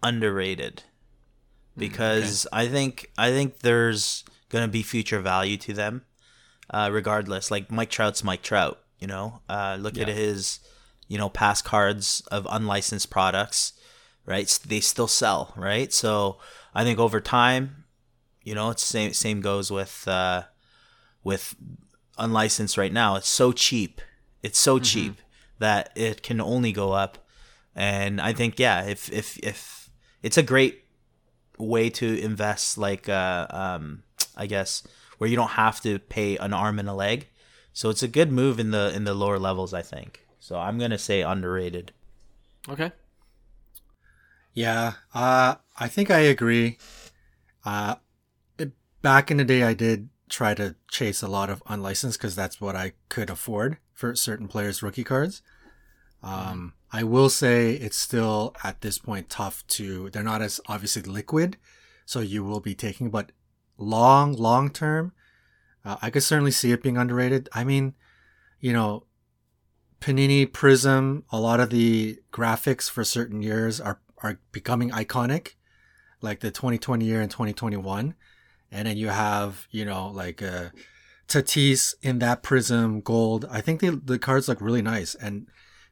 underrated because I think I think there's gonna be future value to them, uh, regardless. Like Mike Trout's Mike Trout, you know. Uh, look at his, you know, past cards of unlicensed products, right? They still sell, right? So I think over time, you know, it's same same goes with uh, with unlicensed right now. It's so cheap. It's so cheap that it can only go up. And I think yeah, if if if it's a great way to invest like uh um I guess where you don't have to pay an arm and a leg. So it's a good move in the in the lower levels, I think. So I'm going to say underrated. Okay. Yeah, uh, I think I agree. Uh, it, back in the day, I did try to chase a lot of unlicensed because that's what I could afford for certain players' rookie cards. Um, I will say it's still at this point tough to. They're not as obviously liquid, so you will be taking. But long, long term, uh, I could certainly see it being underrated. I mean, you know, Panini Prizm, a lot of the graphics for certain years are are becoming iconic, like the 2020 year and 2021. And then you have, you know, like uh, Tatis in that Prizm gold. I think the the cards look really nice, and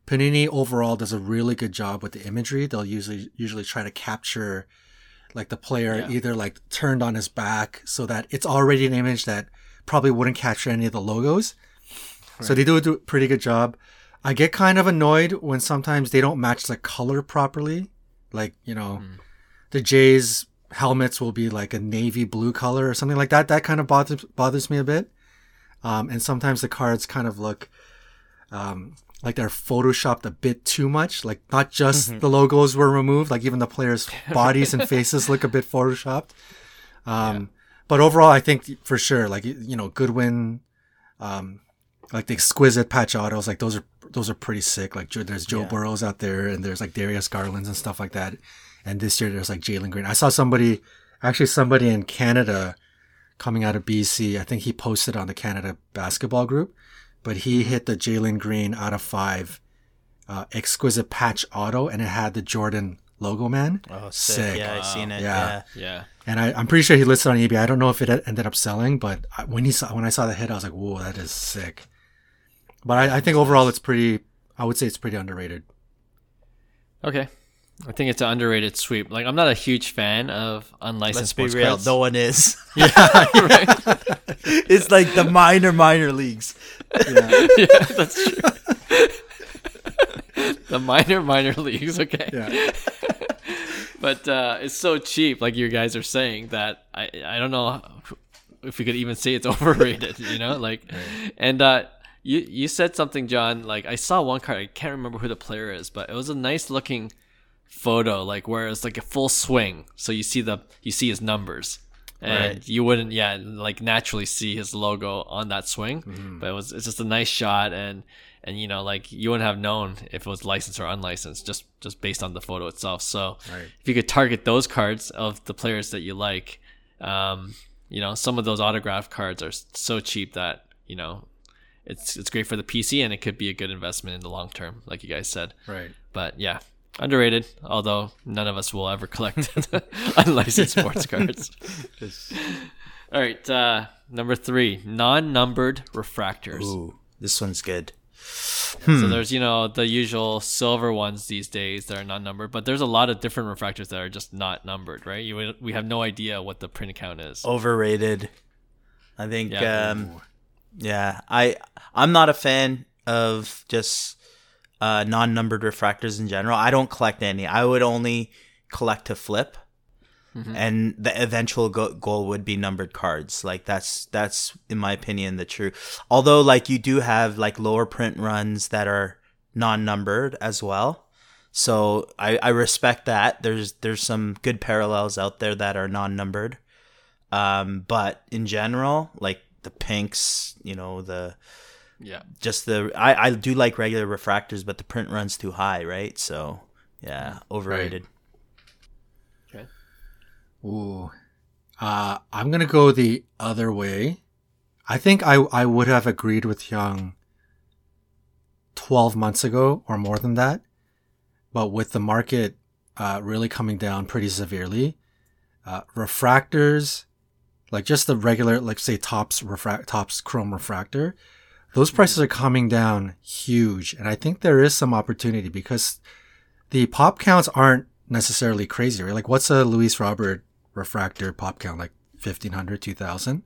Panini overall does a really good job with the imagery. They'll usually usually try to capture like the player Yeah. either like turned on his back so that it's already an image that probably wouldn't capture any of the logos. So they do a pretty good job. I get kind of annoyed when sometimes they don't match the color properly. Like, you know, Mm. the Jays helmets will be like a navy blue color or something like that. That kind of bothers bothers me a bit. Um, and sometimes the cards kind of look um, like they're photoshopped a bit too much. Like not just Mm-hmm. the logos were removed, like even the players' bodies and faces look a bit photoshopped. Um, But overall, I think for sure, like you you know, Goodwin, um, like the exquisite patch autos, like those are those are pretty sick. Like there's Joe Yeah. Burrows out there, and there's like Darius Garlands and stuff like that. And this year there's like Jalen Green. I saw somebody, actually somebody in Canada, coming out of BC. I think he posted on the Canada basketball group, but he hit the Jalen Green out of five, uh, exquisite patch auto, and it had the Jordan logo, man. Oh, Sick. sick. Yeah, I seen it. Yeah. Yeah. Yeah. And I, I'm pretty sure he listed on eBay. I don't know if it ended up selling, but I- when he saw when I saw the hit, I was like, "Whoa, that is sick." But I, I think overall, it's pretty. I would say it's pretty underrated. Okay. I think it's an underrated sweep. Like I'm not a huge fan of unlicensed Let's be sports real. cards. No one is. Yeah, right? it's like the minor, minor leagues. yeah, yeah, that's true. the minor minor leagues, okay. yeah. But uh, it's so cheap, like you guys are saying, that I I don't know if we could even say it's overrated. You know, like, and uh, you you said something, John. Like I saw one card. I can't remember who the player is, but it was a nice looking photo, like where it's like a full swing. So you see the you see his numbers. And Right. you wouldn't, yeah, like naturally see his logo on that swing, but it was it's just a nice shot, and and you know, like you wouldn't have known if it was licensed or unlicensed just just based on the photo itself. So Right. if you could target those cards of the players that you like, um, you know, some of those autograph cards are so cheap that you know it's it's great for the PC and it could be a good investment in the long term, like you guys said. Right. But yeah, underrated. Although none of us will ever collect unlicensed sports cards. All right, uh, number three, non-numbered refractors. Ooh, this one's good. So there's you know the usual silver ones these days that are not numbered, but there's a lot of different refractors that are just not numbered, right? You we have no idea what the print count is. Overrated. I think. Yeah. Um, yeah, I I'm not a fan of just uh, non-numbered refractors in general. I don't collect any. I would only collect to flip, and the eventual go- goal would be numbered cards. Like that's that's in my opinion the true. Although like you do have like lower print runs that are non-numbered as well. So I, I respect that. There's there's some good parallels out there that are non-numbered. Um, but in general, like the pinks, you know, the Yeah, just the I, I do like regular refractors, but the print runs too high, right? So yeah, overrated. okay. Ooh. Uh, I'm gonna go the other way. I think I I would have agreed with Hyung twelve months ago or more than that, but with the market uh, really coming down pretty severely, uh, refractors, like just the regular, like say Topps refract Topps chrome refractor, those prices are coming down huge, and I think there is some opportunity because the pop counts aren't necessarily crazy, right? Like what's a Luis Robert refractor pop count? Like 1500 2000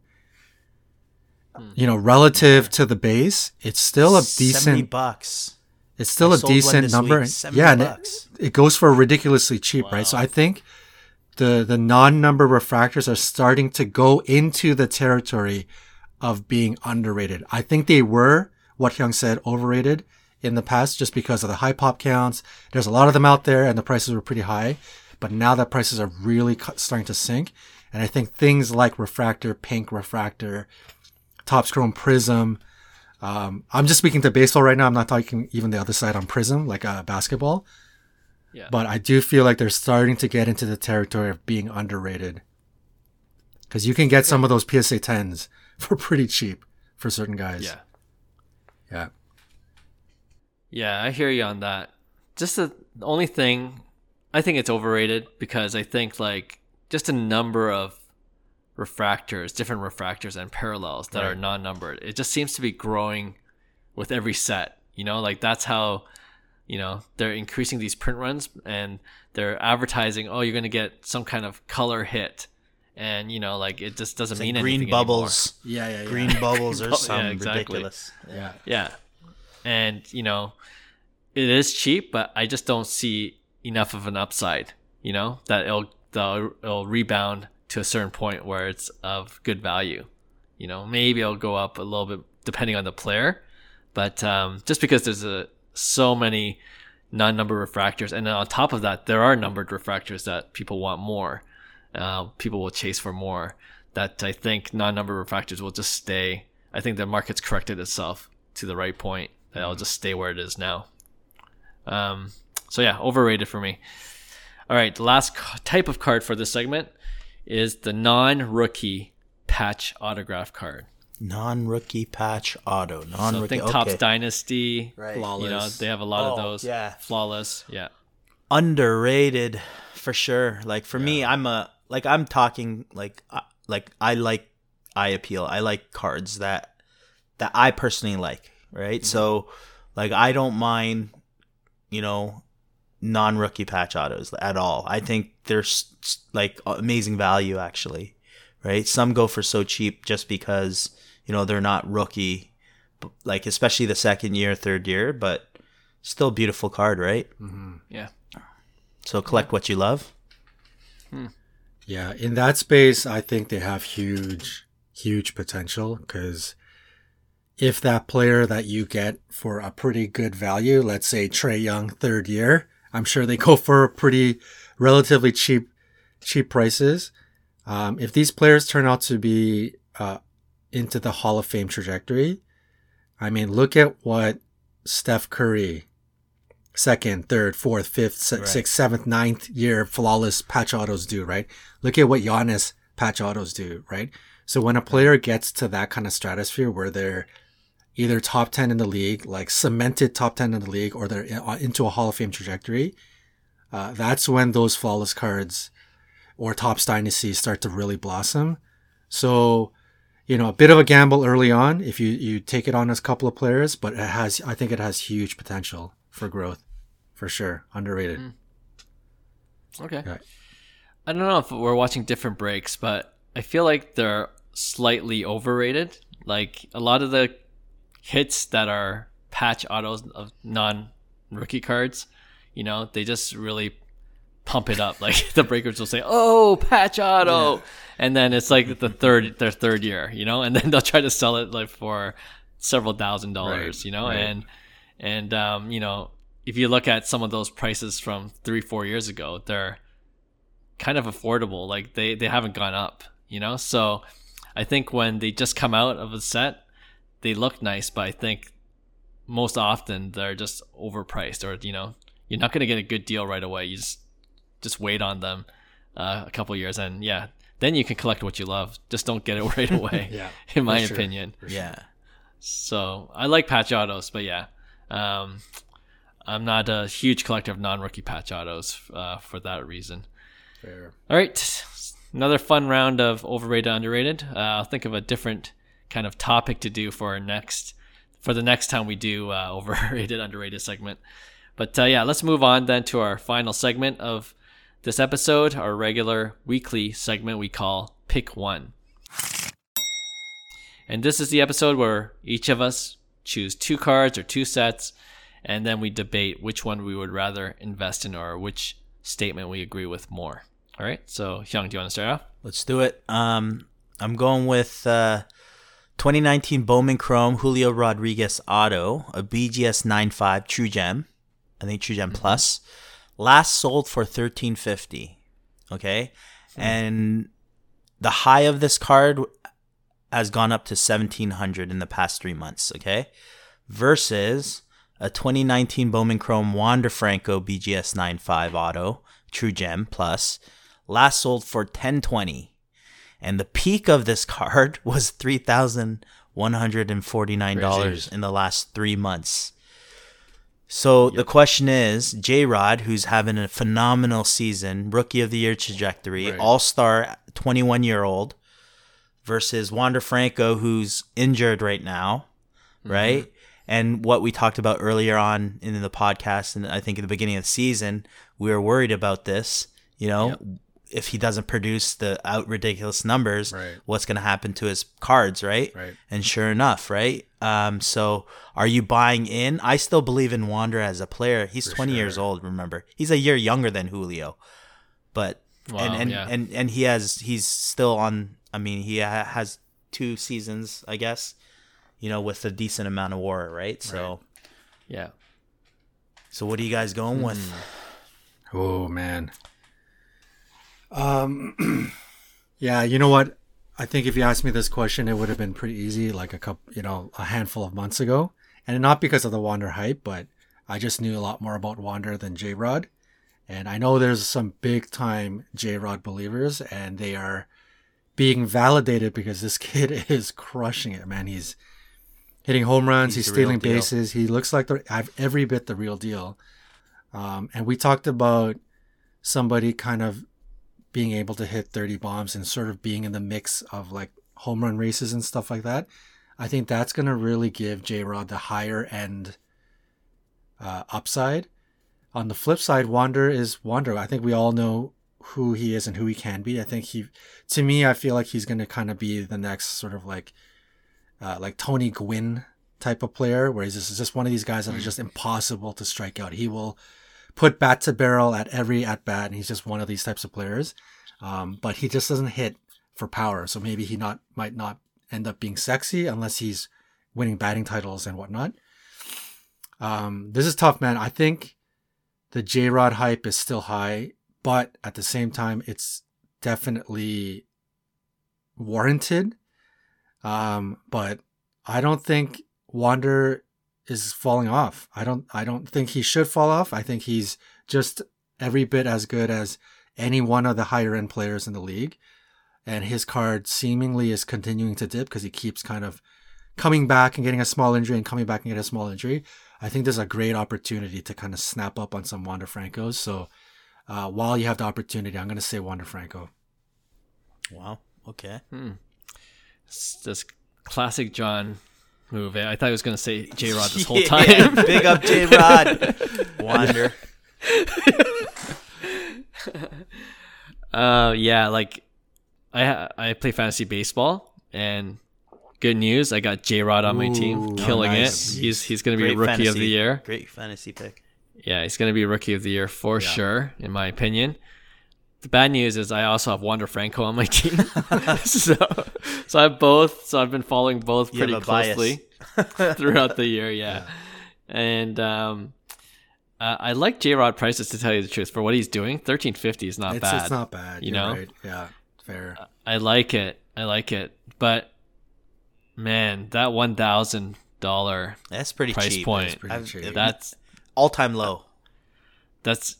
hmm. you know relative to the base it's still a Seventy decent bucks. it's still I a sold decent number. week, yeah and it, it goes for ridiculously cheap right? So i think the the non-number refractors are starting to go into the territory of being underrated i think they were what Hyung said overrated in the past just because of the high pop counts there's a lot of them out there and the prices were pretty high but now that prices are really starting to sink and i think things like refractor pink refractor Topps Chrome Prizm. Um, I'm just speaking to baseball right now. I'm not talking even the other side on Prizm, like uh, basketball. Yeah. But I do feel like they're starting to get into the territory of being underrated. Because you can get some of those PSA 10s for pretty cheap for certain guys. Yeah. Yeah. Yeah, I hear you on that. Just the, only thing, I think it's overrated because I think like just a number of refractors, different refractors and parallels that are non-numbered. It just seems to be growing with every set. You know, like that's how you know they're increasing these print runs and they're advertising. Oh, you're going to get some kind of color hit and you know, like it just doesn't It's like mean green anything bubbles. Yeah, yeah, yeah. Green bubbles or bubble- something yeah, exactly. ridiculous. Yeah. Yeah. And, you know, it is cheap, but I just don't see enough of an upside, you know, that it'll, that it'll rebound to a certain point where it's of good value. You know, maybe it'll go up a little bit depending on the player, but um, just because there's a, so many non-numbered refractors, and then on top of that, there are numbered refractors that people want more. Uh, people will chase for more. That I think non-numbered refractors will just stay. I think the market's corrected itself to the right point. That it'll just stay where it is now. Um, so yeah, overrated for me. All right, the last type of card for this segment is the non-rookie patch autograph card. Non-rookie patch auto. Non-rookie. I think okay. Topps Dynasty. Right. You know, Flawless. they have a lot of Oh, those. yeah. Flawless. Yeah. underrated for sure. Like for me, I'm a like I'm talking like like I like eye appeal. I like cards that that I personally like, right? Mm-hmm. So like I don't mind, you know, non-rookie patch autos at all. I think there's like amazing value actually, right? Some go for so cheap just because, you know, they're not rookie like especially the second year, third year, but still beautiful card, right? Mm-hmm. Yeah. So collect what you love. Hmm. Yeah, in that space, I think they have huge, huge potential because if that player that you get for a pretty good value, let's say Trae Young third year, I'm sure they go for pretty relatively cheap, cheap prices. Um, if these players turn out to be uh, into the Hall of Fame trajectory, I mean, look at what Steph Curry, second, third, fourth, fifth, se- Right. sixth, seventh, ninth year flawless patch autos do, right? Look at what Giannis patch autos do, right? So when a player gets to that kind of stratosphere where they're either top 10 in the league, like cemented top 10 in the league, or they're in- into a Hall of Fame trajectory, uh, that's when those flawless cards or Topps Dynasty start to really blossom. So, you know, a bit of a gamble early on if you, you take it on as a couple of players, but it has, I think it has huge potential for growth for sure. Underrated. Okay. Right. I don't know if we're watching different breaks, but I feel like they're slightly overrated. Like a lot of the hits that are patch autos of non rookie cards, you know, they just really pump it up. Like the breakers will say, "Oh, patch auto," and then it's like the third their third year, you know, and then they'll try to sell it like for several thousand dollars, Right, you know, right. and and um, you know, if you look at some of those prices from three four years ago, they're kind of affordable. Like they they haven't gone up, you know. So I think when they just come out of a set, they look nice, but I think most often they're just overpriced, or you know, you're not going to get a good deal right away. You just just wait on them uh, a couple years, and yeah, then you can collect what you love. Just don't get it right away. Yeah, in my for sure. opinion. Yeah. So I like patch autos, but yeah, um, I'm not a huge collector of non-rookie patch autos uh, for that reason. Fair. All right, another fun round of overrated, underrated. Uh, I'll think of a different kind of topic to do for our next for the next time we do uh, overrated, underrated segment. But uh, yeah, let's move on then to our final segment of this episode, our regular weekly segment we call Pick One. And this is the episode where each of us choose two cards or two sets, and then we debate which one we would rather invest in or which statement we agree with more. All right. So, Hyung, do you want to start off? Let's do it. Um, I'm going with uh, 2019 Bowman Chrome Julio Rodriguez Auto, a BGS 95 True Gem. I think True Gem Plus. Last sold for 1350. Okay, and the high of this card has gone up to 1700 in the past three months. Okay, versus a 2019 Bowman Chrome Wander Franco BGS 95 Auto True Gem Plus. Last sold for 1020 and the peak of this card was three thousand one hundred and forty nine dollars in the last three months. So the question is, J Rod, who's having a phenomenal season, rookie of the year trajectory, Right. all star, twenty one year old, versus Wander Franco, who's injured right now, mm-hmm. right? And what we talked about earlier on in the podcast, and I think at the beginning of the season, we were worried about this. You know, if he doesn't produce the out ridiculous numbers, Right. what's going to happen to his cards, right? Right. And sure enough, right? Um, so are you buying in? I still believe in Wander as a player. He's 20 years old, remember. He's a year younger than Julio. But Wow, and and, yeah. and and he has he's still on I mean, he ha- has two seasons, I guess, you know, with a decent amount of war, right? So Yeah. so what are you guys going with? Oh man. Um yeah, you know what? I think if you asked me this question, it would have been pretty easy like a couple, you know, a handful of months ago. And not because of the Wander hype, but I just knew a lot more about Wander than J-Rod. And I know there's some big time J-Rod believers and they are being validated because this kid is crushing it, man. He's hitting home runs, He's he's, stealing bases. He looks like the I've every bit the real deal. Um, and we talked about somebody kind of being able to hit 30 bombs and sort of being in the mix of like home run races and stuff like that. I think that's going to really give J Rod the higher end uh, upside. On the flip side, Wander is Wander. I think we all know who he is and who he can be. I think he, to me, I feel like he's going to kind of be the next sort of like, uh, like Tony Gwynn type of player, where he's just, just one of these guys that are just impossible to strike out. He will put bat to barrel at every at bat, and he's just one of these types of players. Um, but he just doesn't hit for power, so maybe he not might not end up being sexy unless he's winning batting titles and whatnot. Um, this is tough, man. I think the J Rod hype is still high, but at the same time, it's definitely warranted. Um, but I don't think Wander is falling off. I don't I don't think he should fall off. I think he's just every bit as good as any one of the higher end players in the league. And his card seemingly is continuing to dip because he keeps kind of coming back and getting a small injury and coming back and getting a small injury. I think there's a great opportunity to kind of snap up on some Wander Francos. So uh, while you have the opportunity, I'm going to say Wander Franco. Wow. Okay. It's this classic John move. I thought I was going to say J Rod this whole Yeah, time. Big up J Rod. Wander. Uh, yeah, like I I play fantasy baseball, and good news, I got J Rod on my team, Ooh, killing nice. it. He's he's gonna be Great rookie of the year. Great fantasy pick. Yeah, he's gonna be rookie of the year for sure, in my opinion. The bad news is I also have Wander Franco on my team, so so I have both. So I've been following both You pretty closely throughout the year. Yeah, and um. Uh, I like J Rod prices to tell you the truth. For what he's doing, thirteen fifty is not it's, bad. it's not bad. you You're know? right. Yeah, fair. I like it. I like it. But man, that one thousand dollar That's pretty price cheap. point. pretty cheap. That's all time low. that's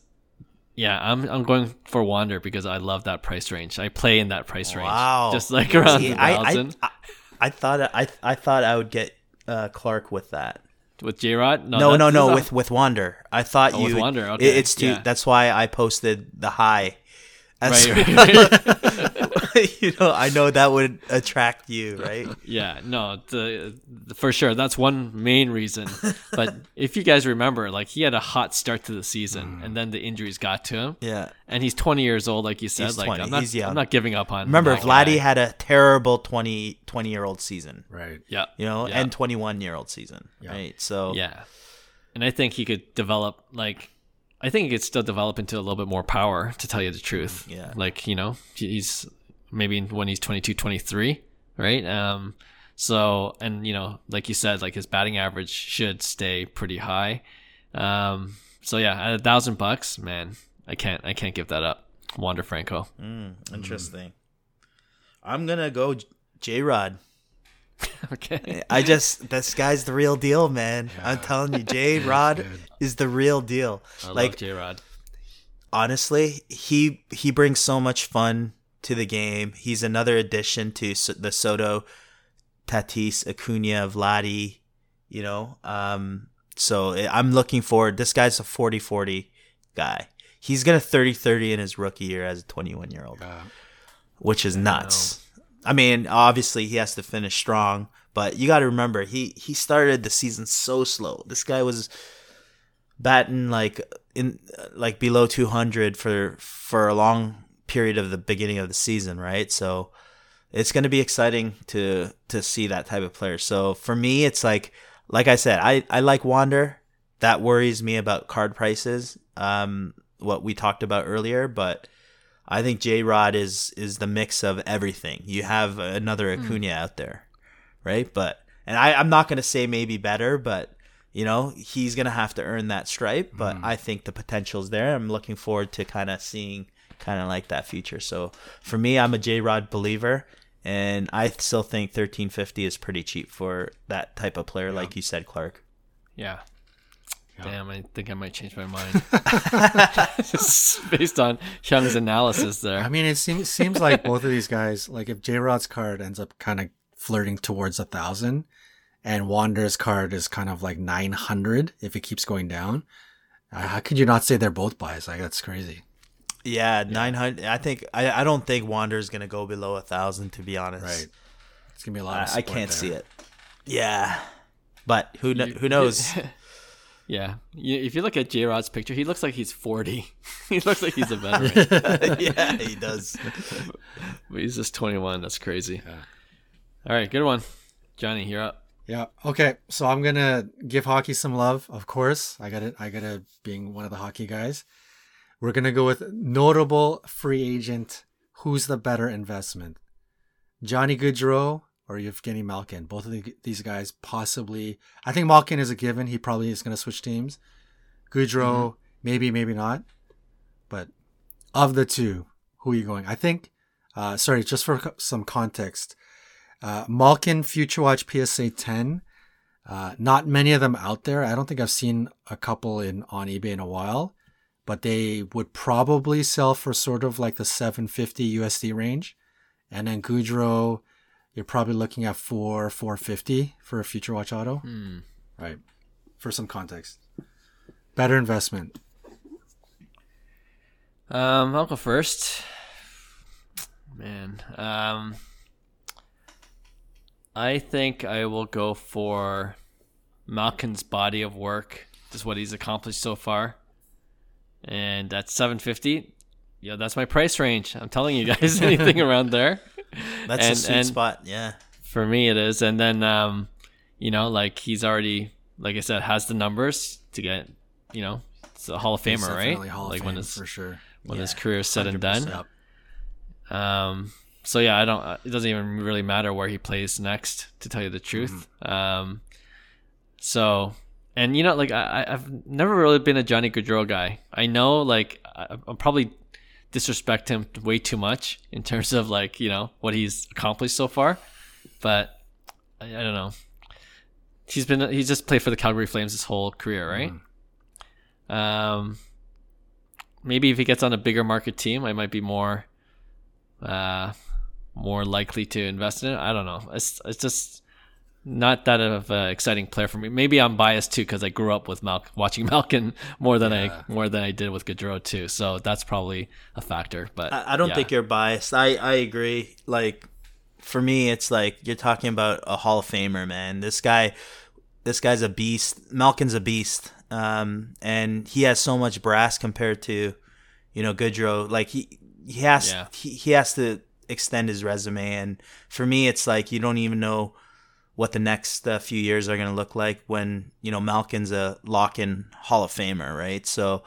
yeah. I'm I'm going for Wander because I love that price range. I play in that price range. Wow. Just like around See, the I, I, thousand I, I thought I I thought I would get uh, Clark with that. with J Rod. No, no, no, that's with with Wander. I thought Oh, you with Wander, it- okay, it's too. yeah. That's why I posted the high. That's- Right, right, you know, I know that would attract you, right? Yeah, no, the, the for sure that's one main reason. But if you guys remember, like he had a hot start to the season, mm. and then the injuries got to him. Yeah. and he's 20 years old, like you said. He's like 20, I'm not, he's young. I'm not giving up on. Remember, that Vladdy guy. had a terrible 20, 20 year old season, Right. yeah, you know, yeah. and 21 year old season, Yeah. right? So, yeah, and I think he could develop like, I think he could still develop into a little bit more power. To tell you the truth, Yeah. like you know, he's maybe when he's 22, 23, right? Um, so and you know, like you said, like his batting average should stay pretty high. Um, so yeah, at a thousand bucks, man, I can't, I can't give that up. Wander Franco. Mm, interesting. I'm going to go J Rod. okay. I just, this guy's the real deal, man. I'm telling you, J Rod is the real deal. I love like, J Rod. honestly, he he brings so much fun to the game. He's another addition to the Soto, Tatis, Acuna, Vladdy. You know, um, so I- I'm looking forward. This guy's a 40-40 guy. He's gonna 30-30 in his rookie year as a 21 year old, which is nuts. I mean, obviously he has to finish strong, but you got to remember he he started the season so slow. This guy was batting like in like below 200 for for a long period of the beginning of the season, right? So it's going to be exciting to to see that type of player. So for me, it's like like I said, I I like Wander. That worries me about card prices. Um, what we talked about earlier, but I think J Rod is is the mix of everything. You have another Hmm. Acuna out there, right? But and I I'm not going to say maybe better, but you know he's going to have to earn that stripe. But Hmm. I think the potential's there. I'm looking forward to kind of seeing kind of like that future. So for me, I'm a J Rod believer. And I still think 1350 is pretty cheap for that type of player, like you said, Clark. Yeah. Damn, I think I might change my mind. Based on Hyung's analysis there. I mean, it seems seems like both of these guys, like if J Rod's card ends up kind of flirting towards a thousand, and Wander's card is kind of like nine hundred if it keeps going down. Uh, how could you not say they're both buys? Like that's crazy. Yeah, 900. I think I, I don't think Wander's gonna go below a thousand. To be honest, Right. It's gonna be a lot. I, of I can't there. see it. Yeah, but who kn- who knows? yeah. You, if you look at J Rod's picture, he looks like he's 40. he looks like he's a veteran. yeah, he does. but he's just 21. That's crazy. All right, good one. Johnny, you're up. Yeah. Okay. So I'm gonna give hockey some love. Of course, I got it. I got to being one of the hockey guys. We're gonna go with notable free agent. Who's the better investment? Johnny Gaudreau or Evgeni Malkin? Both of the, these guys possibly. I think Malkin is a given. He probably is gonna switch teams. Goodrow, maybe, maybe not. But of the two, who are you going? I think. Uh, sorry, just for co- some context. Uh, Malkin Future Watch PSA 10. Uh, not many of them out there. I don't think I've seen a couple in on eBay in a while, but they would probably sell for sort of like the 750 USD range. And then Gaudreau, you're probably looking at four, 450 for a Future Watch Auto. Hmm. Right. For some context. Better investment. Um, I'll go first. Man, um, I think I will go for Malkin's body of work, just what he's accomplished so far, and at 750. Yeah, that's my price range. I'm telling you guys, anything around there. That's And- a sweet and- spot. Yeah, For me, it is. And then, um, you know, like he's already, like I said, has the numbers to get, you know, it's a Hall of He's Famer, right? Hall of like Fame when his for sure. when his career is said and done. 100%. Um, so yeah, I don't. uh, It doesn't even really matter where he plays next, to tell you the truth. Um, so and you know, like I, I've never really been a Johnny Gaudreau guy. I know, like I, I'm probably disrespect him way too much in terms of like you know what he's accomplished so far, but I, I don't know. He's been he's just played for the Calgary Flames his whole career, right? Um, maybe if he gets on a bigger market team, I might be more uh, more likely to invest in it. I don't know. It's it's just not that of an exciting player for me. Maybe I'm biased too because I grew up with Mal- watching Malkin more than Yeah. I more than I did with Gaudreau too. So that's probably a factor. But I, I don't yeah. think you're biased. I I agree. Like for me, it's like you're talking about a Hall of Famer, man. This guy, this guy's a beast. Malkin's a beast, um, and he has so much brass compared to, you know, Gaudreau. Like he he has Yeah. he, he has to extend his resume, and for me, it's like you don't even know what the next uh, few years are going to look like when you know Malkin's a lock-in Hall of Famer, right? So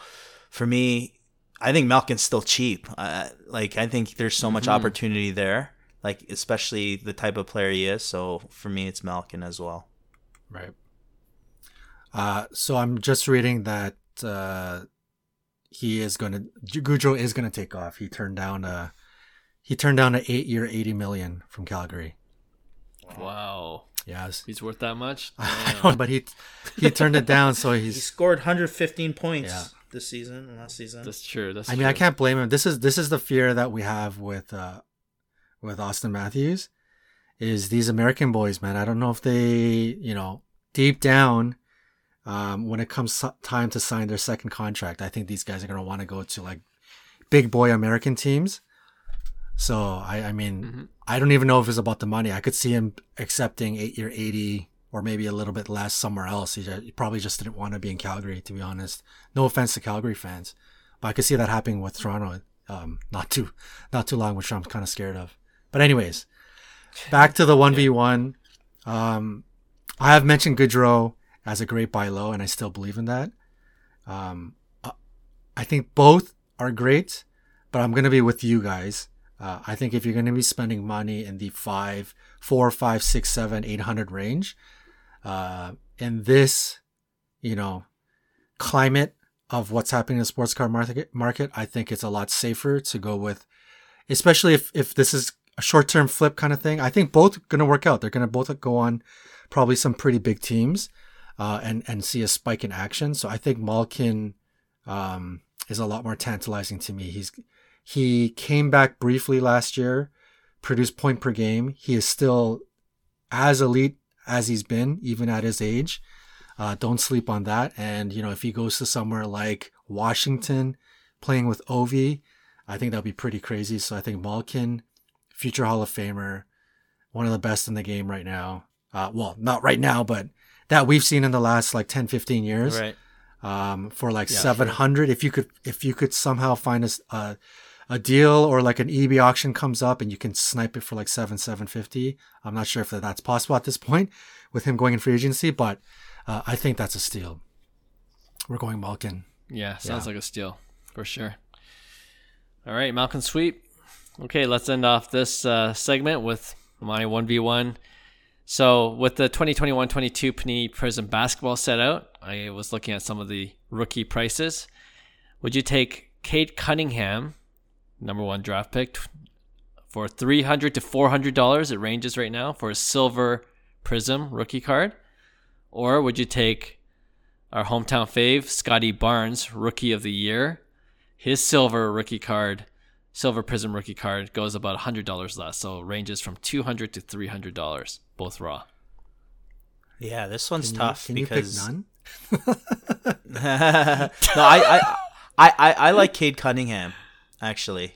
for me, I think Malkin's still cheap. Uh, like I think there's so much Mhm. opportunity there, like especially the type of player he is. So for me, it's Malkin as well. Right. Uh, so I'm just reading that uh, he is going to Gujo is going to take off. He turned down a he turned down an eight year, eighty million from Calgary. Wow, Yes, he's worth that much. I but he he turned it down. So He he's. scored 115 points Yeah. this season, last season. That's true. That's I mean, I can't blame him. This is this is the fear that we have with uh, with Auston Matthews, is these American boys, man. I don't know if they, you know, deep down, um, when it comes time to sign their second contract, I think these guys are gonna want to go to like big boy American teams. So I, I mean, Mhm. I don't even know if it's about the money. I could see him accepting eight year eighty or maybe a little bit less somewhere else. He, ju- he probably just didn't want to be in Calgary, to be honest. No offense to Calgary fans, but I could see that happening with Toronto um, not too not too long, which I'm kind of scared of. But anyways, back to the one v one. Um, I have mentioned Gaudreau as a great buy low, and I still believe in that. Um, uh, I think both are great, but I'm gonna be with you guys. Uh, I think if you're gonna be spending money in the five, four, five, six, seven, eight hundred range, uh, in this, you know, climate of what's happening in the sports car market, market, I think it's a lot safer to go with, especially if, if this is a short term flip kind of thing. I think both going to work out. They're going to both go on probably some pretty big teams uh, and, and see a spike in action. So I think Malkin um, is a lot more tantalizing to me. He's He came back briefly last year, produced point per game. He is still as elite as he's been, even at his age. Uh, don't sleep on that. And, you know, if he goes to somewhere like Washington playing with Ovi, I think that'd be pretty crazy. So I think Malkin, future Hall of Famer, one of the best in the game right now. Uh, well, not right now, but that we've seen in the last like 10, 15 years. Right. Um, for like yeah, 700, sure. if you could, if you could somehow find a, a, a deal or like an eBay auction comes up and you can snipe it for like seven, 750. I'm not sure if that's possible at this point with him going in free agency, but uh, I think that's a steal. We're going Malkin. Yeah, sounds yeah. like a steal for sure. All right, Malkin sweep. Okay, let's end off this uh, segment with my 1v1. So, with the 2021 22 Panini Prizm basketball set out, I was looking at some of the rookie prices. Would you take Cade Cunningham, number one draft pick, for 300 to $400? It ranges right now for a silver Prizm rookie card. Or would you take our hometown fave, Scottie Barnes, rookie of the year? His silver rookie card, silver Prizm rookie card, goes about $100 less. So ranges from 200 to $300, both raw. Yeah, this one's can tough you, because. none? no, I, I, I, I, I like Cade Cunningham, actually.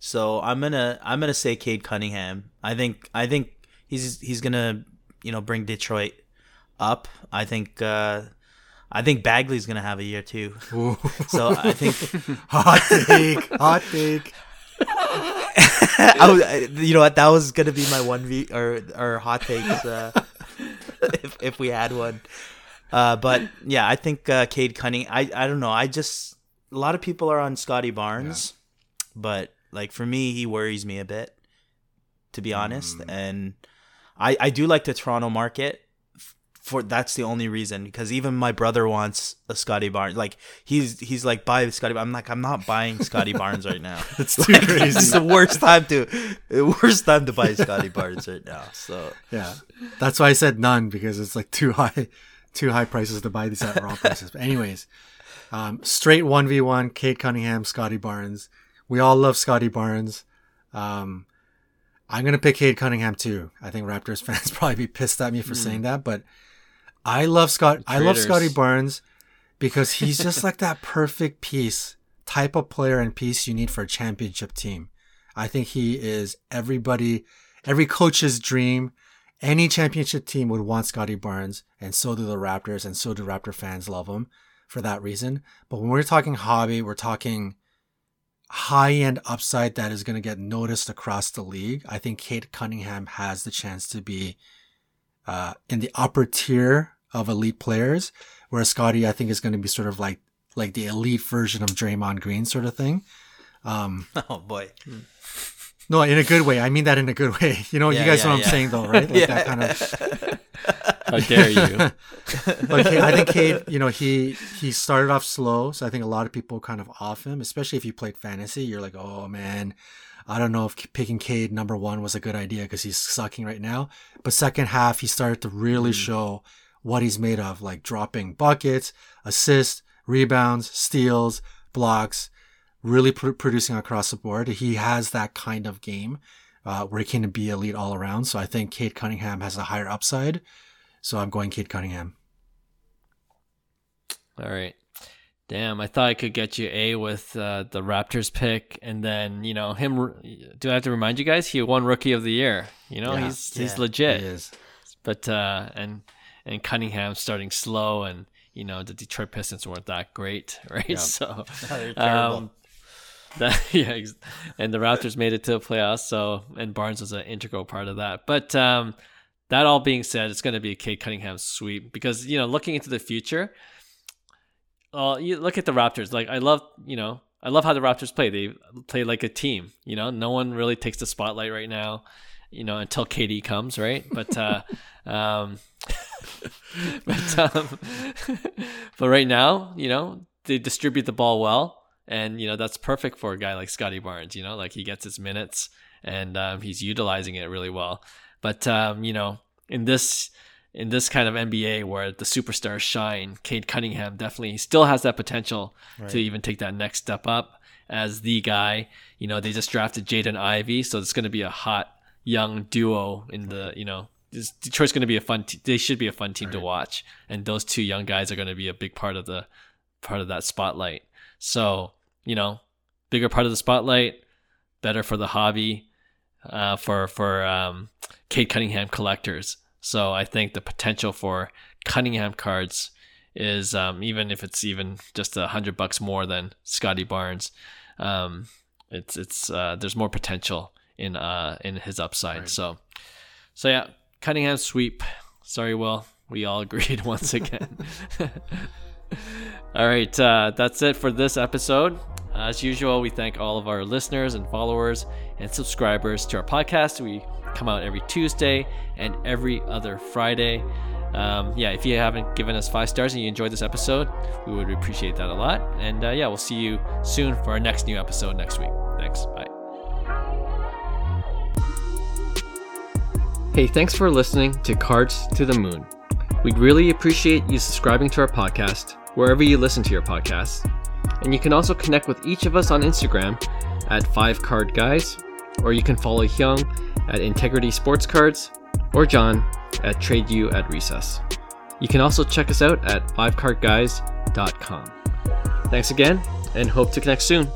So I'm gonna I'm gonna say Cade Cunningham. I think I think he's he's gonna you know bring Detroit up. I think uh, I think Bagley's gonna have a year too. Ooh. So I think hot take, hot take. I was, you know what? That was gonna be my one v or or hot takes uh, if if we had one. Uh, but yeah, I think uh, Cade Cunning. I I don't know. I just a lot of people are on Scottie Barnes, yeah. But like for me, he worries me a bit, to be honest. Mm. And I I do like the Toronto market for that's the only reason because even my brother wants a Scottie Barnes. Like he's he's like buy Scottie. I'm like I'm not buying Scottie Barnes right now. it's too like, crazy. It's the worst time to worst time to buy Scottie Barnes right now. So yeah, that's why I said none because it's like too high, too high prices to buy these at raw prices. But anyways, um, straight one v one. Cade Cunningham, Scottie Barnes. We all love Scottie Barnes. Um, I'm gonna pick Cade Cunningham too. I think Raptors fans probably be pissed at me for mm. saying that, but I love Scott. I love Scottie Barnes because he's just like that perfect piece, type of player and piece you need for a championship team. I think he is everybody, every coach's dream. Any championship team would want Scottie Barnes, and so do the Raptors, and so do Raptor fans love him for that reason. But when we're talking hobby, we're talking high end upside that is going to get noticed across the league. I think Cade Cunningham has the chance to be uh, in the upper tier of elite players, whereas Scottie, I think, is going to be sort of like like the elite version of Draymond Green sort of thing. Um, oh boy. No, in a good way. I mean that in a good way. You know, yeah, you guys yeah, know what yeah. I'm saying, though, right? Like that kind of. How dare you? but I think Cade, you know, he he started off slow, so I think a lot of people kind of off him, especially if you played fantasy. You're like, oh man, I don't know if picking Cade number one was a good idea because he's sucking right now. But second half, he started to really mm. show what he's made of, like dropping buckets, assists, rebounds, steals, blocks, really pr- producing across the board. He has that kind of game uh, where he can be elite all around. So I think Cade Cunningham has a higher upside. So I'm going Cade Cunningham. All right. Damn, I thought I could get you A with uh, the Raptors pick, and then you know him. Do I have to remind you guys? He won Rookie of the Year. You know yeah, he's yeah, he's legit. He is. But uh, and and Cunningham starting slow, and you know the Detroit Pistons weren't that great, right? Yeah. So, um, That, yeah, and the Raptors made it to the playoffs. So, and Barnes was an integral part of that. But um, that all being said, it's going to be a Cade Cunningham sweep because you know, looking into the future, uh, you look at the Raptors. Like I love, you know, I love how the Raptors play. They play like a team. You know, no one really takes the spotlight right now. You know, until KD comes, right? But uh, um, but um, but right now, you know, they distribute the ball well, and you know that's perfect for a guy like Scottie Barnes. You know, like he gets his minutes and um, he's utilizing it really well. But um, you know, in this in this kind of NBA where the superstars shine, Cade Cunningham definitely still has that potential right. to even take that next step up as the guy. You know, they just drafted Jaden Ivey, so it's going to be a hot young duo in the you know. Detroit's going to be a fun. Te- they should be a fun team right. to watch, and those two young guys are going to be a big part of the part of that spotlight. So you know, bigger part of the spotlight, better for the hobby, uh, for for um, Cade Cunningham collectors. So I think the potential for Cunningham cards is um, even if it's even just a hundred bucks more than Scottie Barnes, um, it's it's uh, there's more potential in uh, in his upside. Right. So so yeah, Cunningham sweep. Sorry, Will. We all agreed once again. all right, uh, that's it for this episode. As usual, we thank all of our listeners and followers and subscribers to our podcast. We come out every Tuesday and every other Friday. Um, yeah, if you haven't given us five stars and you enjoyed this episode, we would appreciate that a lot. And uh, yeah, we'll see you soon for our next new episode next week. Thanks. Bye. Hey, thanks for listening to Cards to the Moon. We'd really appreciate you subscribing to our podcast wherever you listen to your podcasts. And you can also connect with each of us on Instagram at 5 Card Guys, or you can follow Hyung at Integrity Sports Cards or John at Trade You at Recess. You can also check us out at 5cardguys.com. Thanks again and hope to connect soon.